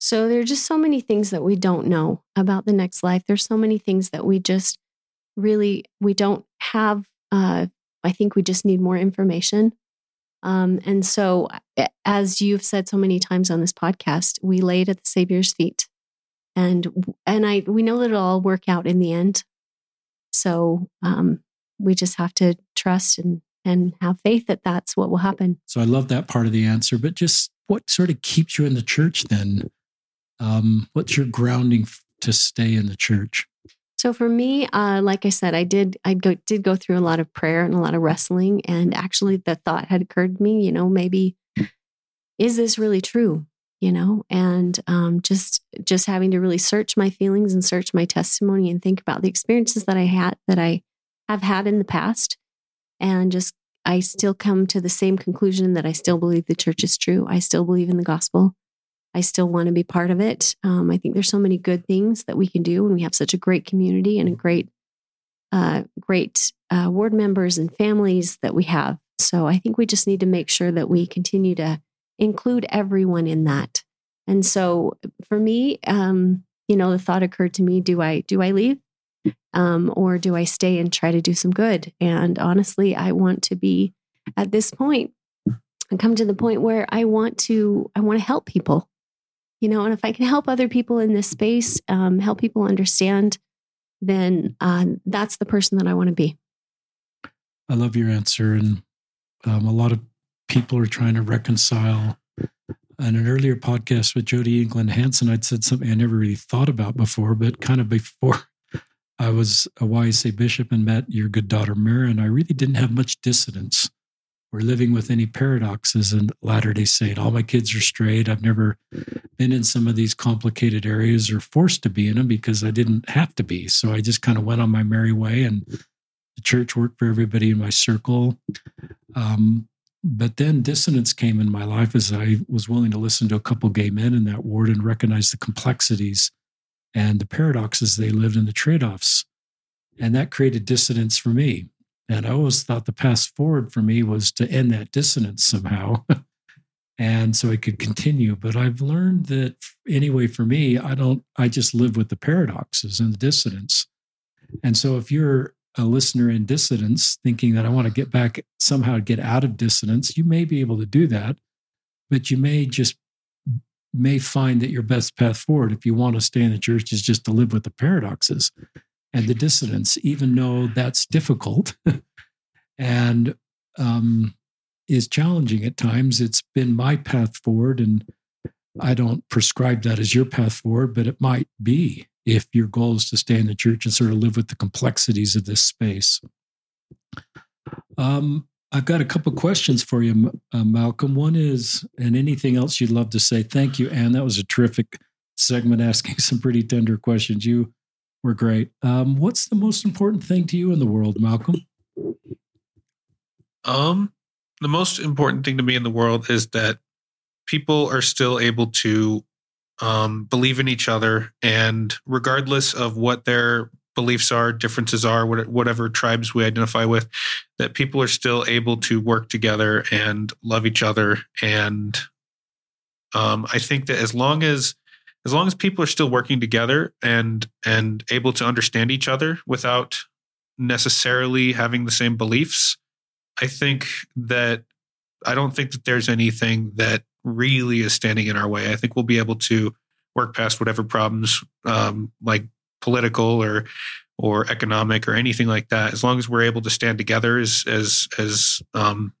So there are just so many things that we don't know about the next life. There's so many things that we just really we don't have. Uh, I think we just need more information. Um, and so, as you've said so many times on this podcast, we laid at the Savior's feet and and I we know that it'll all work out in the end. So um, we just have to trust and and have faith that that's what will happen. So I love that part of the answer, but just what sort of keeps you in the church then? Um, what's your grounding to stay in the church? So for me, uh, like I said, I did I go, did go through a lot of prayer and a lot of wrestling, and actually the thought had occurred to me, you know, maybe is this really true? You know and um, just just having to really search my feelings and search my testimony and think about the experiences that i had that i have had in the past. And just i still come to the same conclusion that i still believe the church is true. I still believe in the gospel. I still want to be part of it. Um, i think there's so many good things that we can do and we have such a great community and a great uh, great uh, ward members and families that we have. So I think we just need to make sure that we continue to include everyone in that. And so for me, um, you know, the thought occurred to me: Do I do I leave, um, or do I stay and try to do some good? And honestly, I want to be at this point and come to the point where I want to I want to help people, you know. And if I can help other people in this space, um, help people understand, then uh, that's the person that I want to be. I love your answer, and um, a lot of people are trying to reconcile in an earlier podcast with Jody England Hansen, I'd said something I never really thought about before, but kind of before <laughs> I was a YSA bishop and met your good daughter Marion, I really didn't have much dissonance or living with any paradoxes in Latter day Saint. All my kids are straight. I've never been in some of these complicated areas or forced to be in them because I didn't have to be. So I just kind of went on my merry way and the church worked for everybody in my circle. Um, but then dissonance came in my life as I was willing to listen to a couple gay men in that ward and recognize the complexities and the paradoxes they lived and the trade offs. And that created dissonance for me. And I always thought the path forward for me was to end that dissonance somehow. <laughs> and so I could continue. But I've learned that anyway, for me, I don't, I just live with the paradoxes and the dissonance. And so if you're a listener in dissonance, thinking that I want to get back somehow get out of dissonance, you may be able to do that, but you may just may find that your best path forward, if you want to stay in the church, is just to live with the paradoxes and the dissonance, even though that's difficult <laughs> and um, is challenging at times. It's been my path forward, and I don't prescribe that as your path forward, but it might be if your goal is to stay in the church and sort of live with the complexities of this space. Um, I've got a couple questions for you, uh, Malcolm. One is, and anything else you'd love to say? Thank you, Anne. That was a terrific segment asking <laughs> some pretty tender questions. You were great. Um, what's the most important thing to you in the world, Malcolm? Um, the most important thing to me in the world is that people are still able to um, believe in each other, and regardless of what their beliefs are, differences are, whatever tribes we identify with, that people are still able to work together and love each other. And um, I think that as long as as long as people are still working together and and able to understand each other without necessarily having the same beliefs, I think that I don't think that there's anything that really is standing in our way. I think we'll be able to work past whatever problems, um, like political or or economic or anything like that, as long as we're able to stand together as as as um,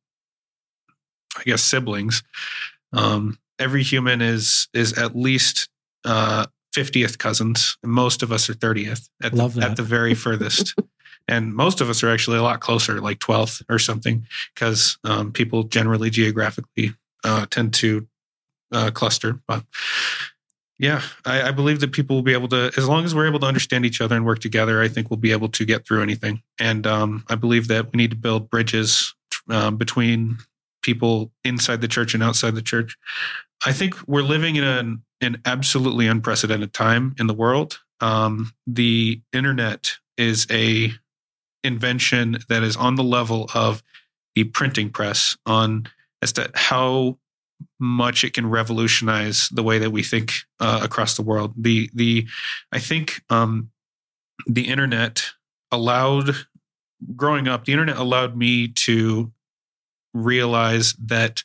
I guess siblings. Um, every human is is at least uh, 50th cousins. And most of us are 30th at the, at the very <laughs> furthest. and most of us are actually a lot closer, like 12th or something, because um, people generally geographically uh, tend to uh, cluster. But yeah, I, I, believe that people will be able to, as long as we're able to understand each other and work together, I think we'll be able to get through anything. And um, I believe that we need to build bridges um, between people inside the church and outside the church. I think we're living in an, an absolutely unprecedented time in the world. Um, the internet is a invention that is on the level of the printing press on as to how much it can revolutionize the way that we think uh, across the world. The the I think um, the internet allowed growing up. The internet allowed me to realize that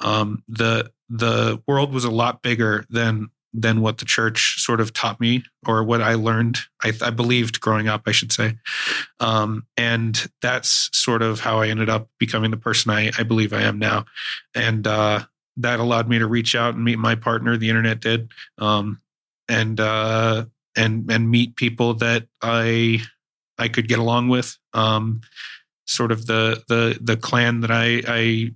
um, the the world was a lot bigger than than what the church sort of taught me or what I learned. I, I believed growing up, I should say, um, and that's sort of how I ended up becoming the person I, I believe I am now. And uh, that allowed me to reach out and meet my partner. The internet did, um, and uh, and and meet people that I I could get along with. Um, sort of the the the clan that I I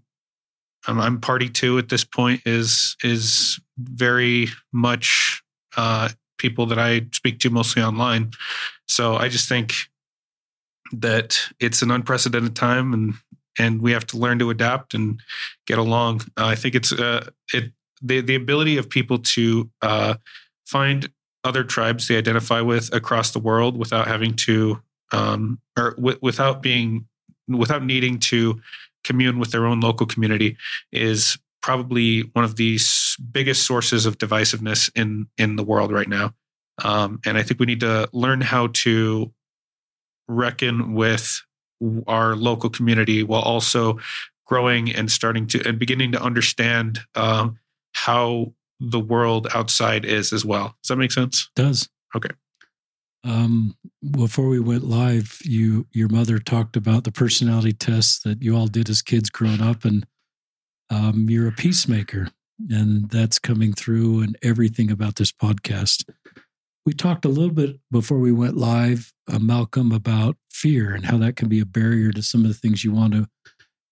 I'm, I'm party to at this point is is very much uh, people that I speak to mostly online. So I just think that it's an unprecedented time and and we have to learn to adapt and get along. Uh, I think it's uh, it the the ability of people to uh, find other tribes they identify with across the world without having to um, or w- without being without needing to commune with their own local community is probably one of the biggest sources of divisiveness in in the world right now. Um, and I think we need to learn how to reckon with our local community while also growing and starting to and beginning to understand um, how the world outside is as well. Does that make sense? Does. Okay. Um, before we went live, you your mother talked about the personality tests that you all did as kids growing up, and um, you're a peacemaker, and that's coming through and everything about this podcast. We talked a little bit before we went live, uh, Malcolm, about fear and how that can be a barrier to some of the things you want to,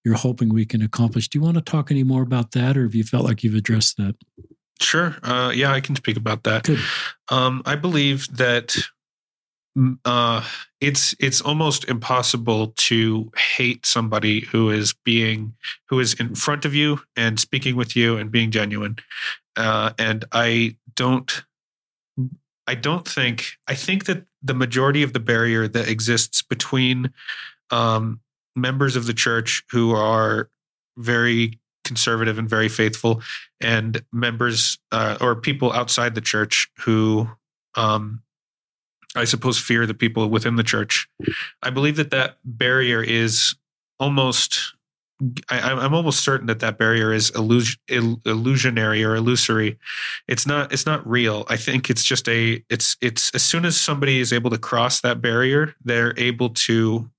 you're hoping we can accomplish. Do you want to talk any more about that, or have you felt like you've addressed that? Sure. Uh, yeah, I can speak about that. Um, I believe that uh, it's it's almost impossible to hate somebody who is being who is in front of you and speaking with you and being genuine. Uh, and I don't I don't think I think that the majority of the barrier that exists between um, members of the church who are very conservative and very faithful, and members uh, or people outside the church who um, I suppose, fear the people within the church. I believe that that barrier is almost. I, am almost certain that that barrier is illusionary or illusory. It's not. It's not real. I think it's just a. It's. It's as soon as somebody is able to cross that barrier, they're able to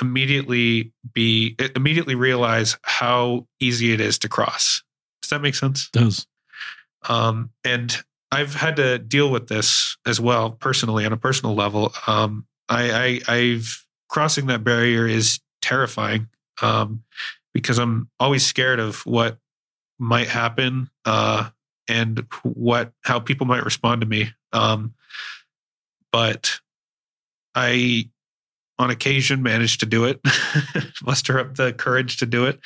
immediately be immediately realize how easy it is to cross. Does that make sense? It does. Um, and I've had to deal with this as well personally on a personal level. Um, I, I, I've crossing that barrier is terrifying um, because I'm always scared of what might happen uh, and what how people might respond to me. Um, but I, on occasion, managed to do it, <laughs> muster up the courage to do it,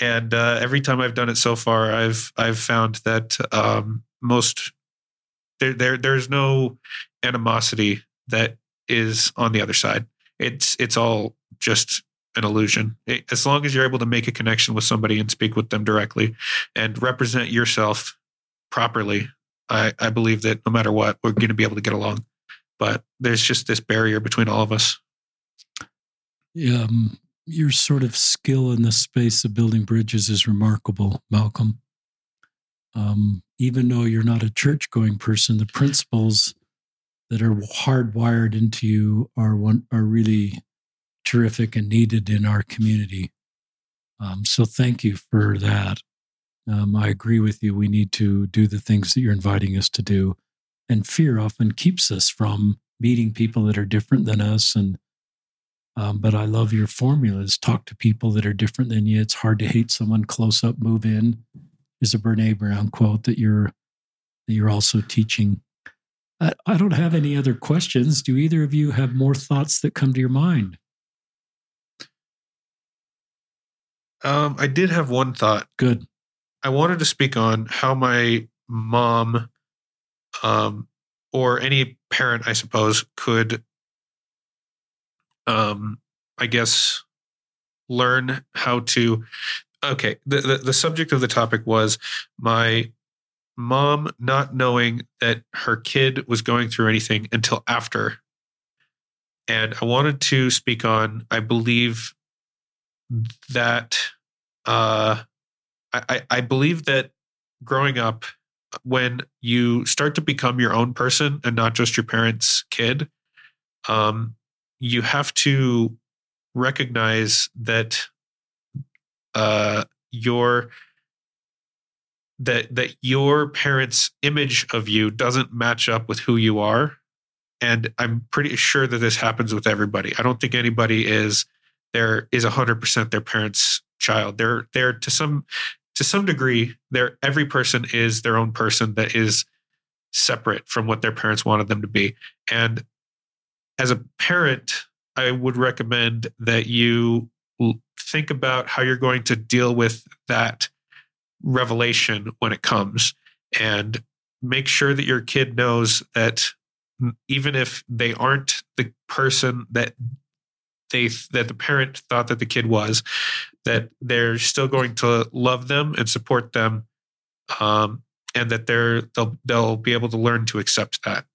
and uh, every time I've done it so far, I've I've found that um, most there, there there's no animosity that is on the other side. It's it's all just an illusion. It, as long as you're able to make a connection with somebody and speak with them directly and represent yourself properly, I, I believe that no matter what, we're going to be able to get along. But there's just this barrier between all of us. Um, your sort of skill in the space of building bridges is remarkable, Malcolm. Um, even though you're not a church going person, the principles that are hardwired into you are one are really terrific and needed in our community. Um, so thank you for that. Um, I agree with you. We need to do the things that you're inviting us to do. And fear often keeps us from meeting people that are different than us. And um, but I love your formulas. Talk to people that are different than you. It's hard to hate someone close up, move in is a Brene Brown quote that you're that you're also teaching. I, I don't have any other questions. Do either of you have more thoughts that come to your mind? Um, I did have one thought. Good. I wanted to speak on how my mom, um, or any parent, I suppose, could, um, I guess, learn how to okay the, the, the subject of the topic was my mom not knowing that her kid was going through anything until after. And i wanted to speak on i believe that uh i i believe that growing up when you start to become your own person and not just your parents kid um you have to recognize that uh, your that that your parents' image of you doesn't match up with who you are. And I'm pretty sure that this happens with everybody. I don't think anybody is there is hundred percent their parents' child. They're they're to some to some degree, they're every person is their own person that is separate from what their parents wanted them to be. And as a parent, I would recommend that you think about how you're going to deal with that revelation when it comes and make sure that your kid knows that even if they aren't the person that they that the parent thought that the kid was that they're still going to love them and support them, um, and that they're they'll they'll be able to learn to accept that.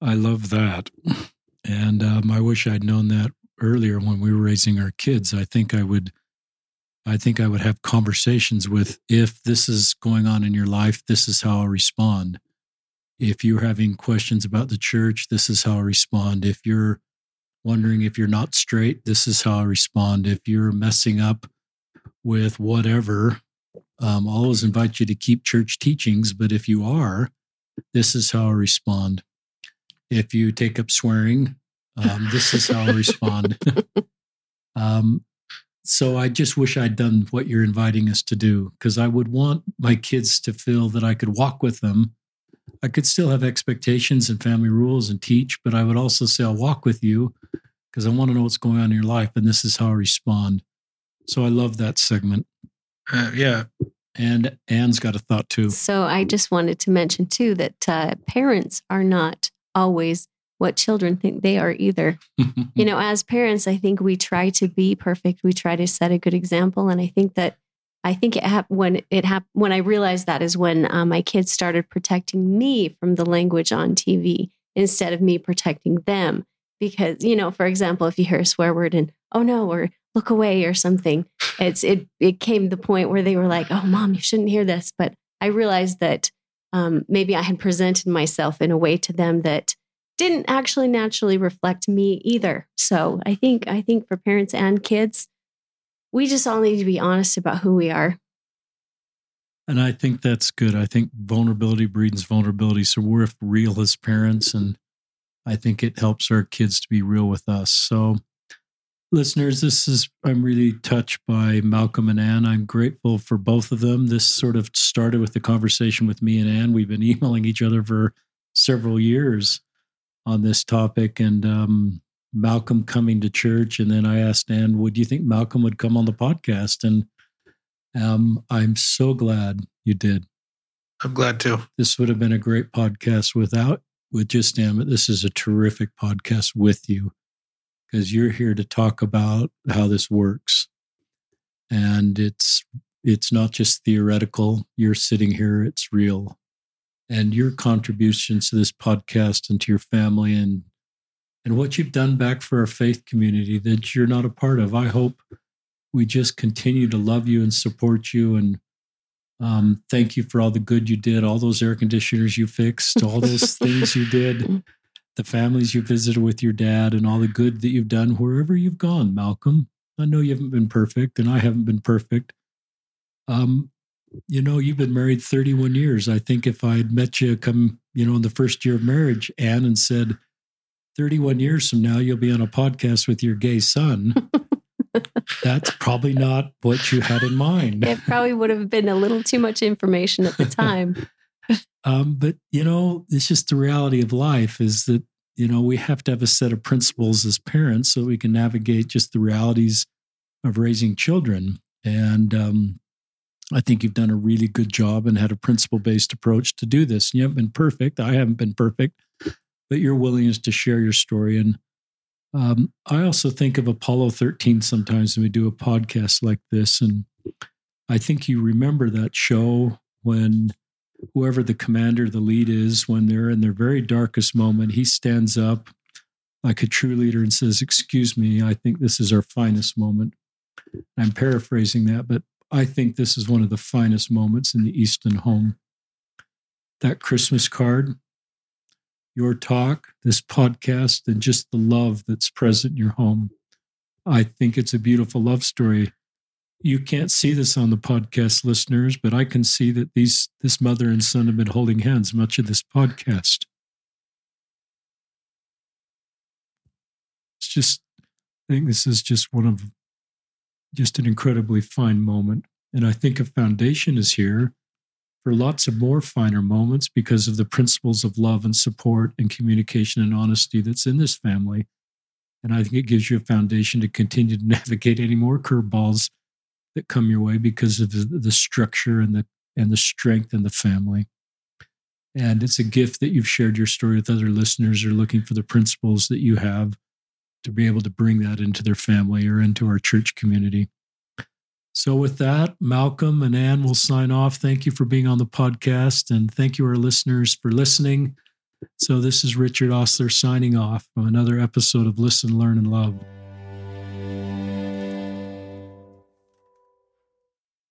I love that, and um, I wish I'd known that earlier when we were raising our kids. I think I would. I think I would have conversations with if this is going on in your life, this is how I respond. If you're having questions about the church, this is how I respond. If you're wondering if you're not straight, this is how I respond. If you're messing up with whatever, um, I always invite you to keep church teachings, but if you are, this is how I respond. If you take up swearing, um, this is how I respond. <laughs> um, so I just wish I'd done what you're inviting us to do because I would want my kids to feel that I could walk with them. I could still have expectations and family rules and teach, but I would also say, I'll walk with you because I want to know what's going on in your life. And this is how I respond. So I love that segment. Uh, yeah. And Anne's got a thought too. So I just wanted to mention too that uh, parents are not always what children think they are either. <laughs> you know, as parents, I think we try to be perfect. We try to set a good example, and I think that I think it happened when it happened when I realized that is when uh, my kids started protecting me from the language on TV instead of me protecting them because you know for example if you hear a swear word and oh no or look away or something it's it it came the point where they were like oh mom you shouldn't hear this but i realized that um, maybe i had presented myself in a way to them that didn't actually naturally reflect me either so i think i think for parents and kids we just all need to be honest about who we are and i think that's good i think vulnerability breeds vulnerability so we're real as parents and I think it helps our kids to be real with us. So, listeners, this is, I'm really touched by Malcolm and Anne. I'm grateful for both of them. This sort of started with the conversation with me and Anne. We've been <laughs> emailing each other for several years on this topic. And um, Malcolm coming to church. And then I asked Anne, would you think Malcolm would come on the podcast? And um, I'm so glad you did. I'm glad too. This would have been a great podcast without with Just Damn It. This is a terrific podcast with you because you're here to talk about how this works. And it's it's not just theoretical. You're sitting here, it's real. And your contributions to this podcast and to your family and and what you've done back for our faith community that you're not a part of. I hope we just continue to love you and support you and um, thank you for all the good you did, all those air conditioners you fixed, all those <laughs> things you did, the families you visited with your dad, and all the good that you've done wherever you've gone, Malcolm. I know you haven't been perfect, and I haven't been perfect. Um, you know, you've been married 31 years. I think if I had met you come, you know, in the first year of marriage, Anne, and said, 31 years from now, you'll be on a podcast with your gay son. <laughs> that's probably not what you had in mind. It probably would have been a little too much information at the <laughs> time. um, but you know, it's just the reality of life is that you know we have to have a set of principles as parents so we can navigate just the realities of raising children. And um, I think you've done a really good job and had a principle based approach to do this. And you haven't been perfect. I haven't been perfect, but your willingness to share your story and um, I also think of Apollo 13 sometimes when we do a podcast like this. And I think you remember that show when whoever the commander, the lead is, when they're in their very darkest moment, he stands up like a true leader and says, Excuse me, I think this is our finest moment. I'm paraphrasing that, but I think this is one of the finest moments in the Easton home. That Christmas card, your talk, this podcast, and just the love that's present in your home. I think it's a beautiful love story. You can't see this on the podcast, listeners, but I can see that these this mother and son have been holding hands much of this podcast. It's just, I think this is just one of just an incredibly fine moment. And I think a foundation is here for lots of more finer moments because of the principles of love and support and communication and honesty that's in this family. And I think it gives you a foundation to continue to <laughs> navigate any more curveballs that come your way because of the, structure and the and the strength in the family. And it's a gift that you've shared your story with other listeners or looking for the principles that you have to be able to bring that into their family or into our church community. So, with that, Malcolm and Anne will sign off. Thank you for being on the podcast, and thank you, our listeners, for listening. So, this is Richard Ostler signing off from another episode of Listen, Learn, and Love.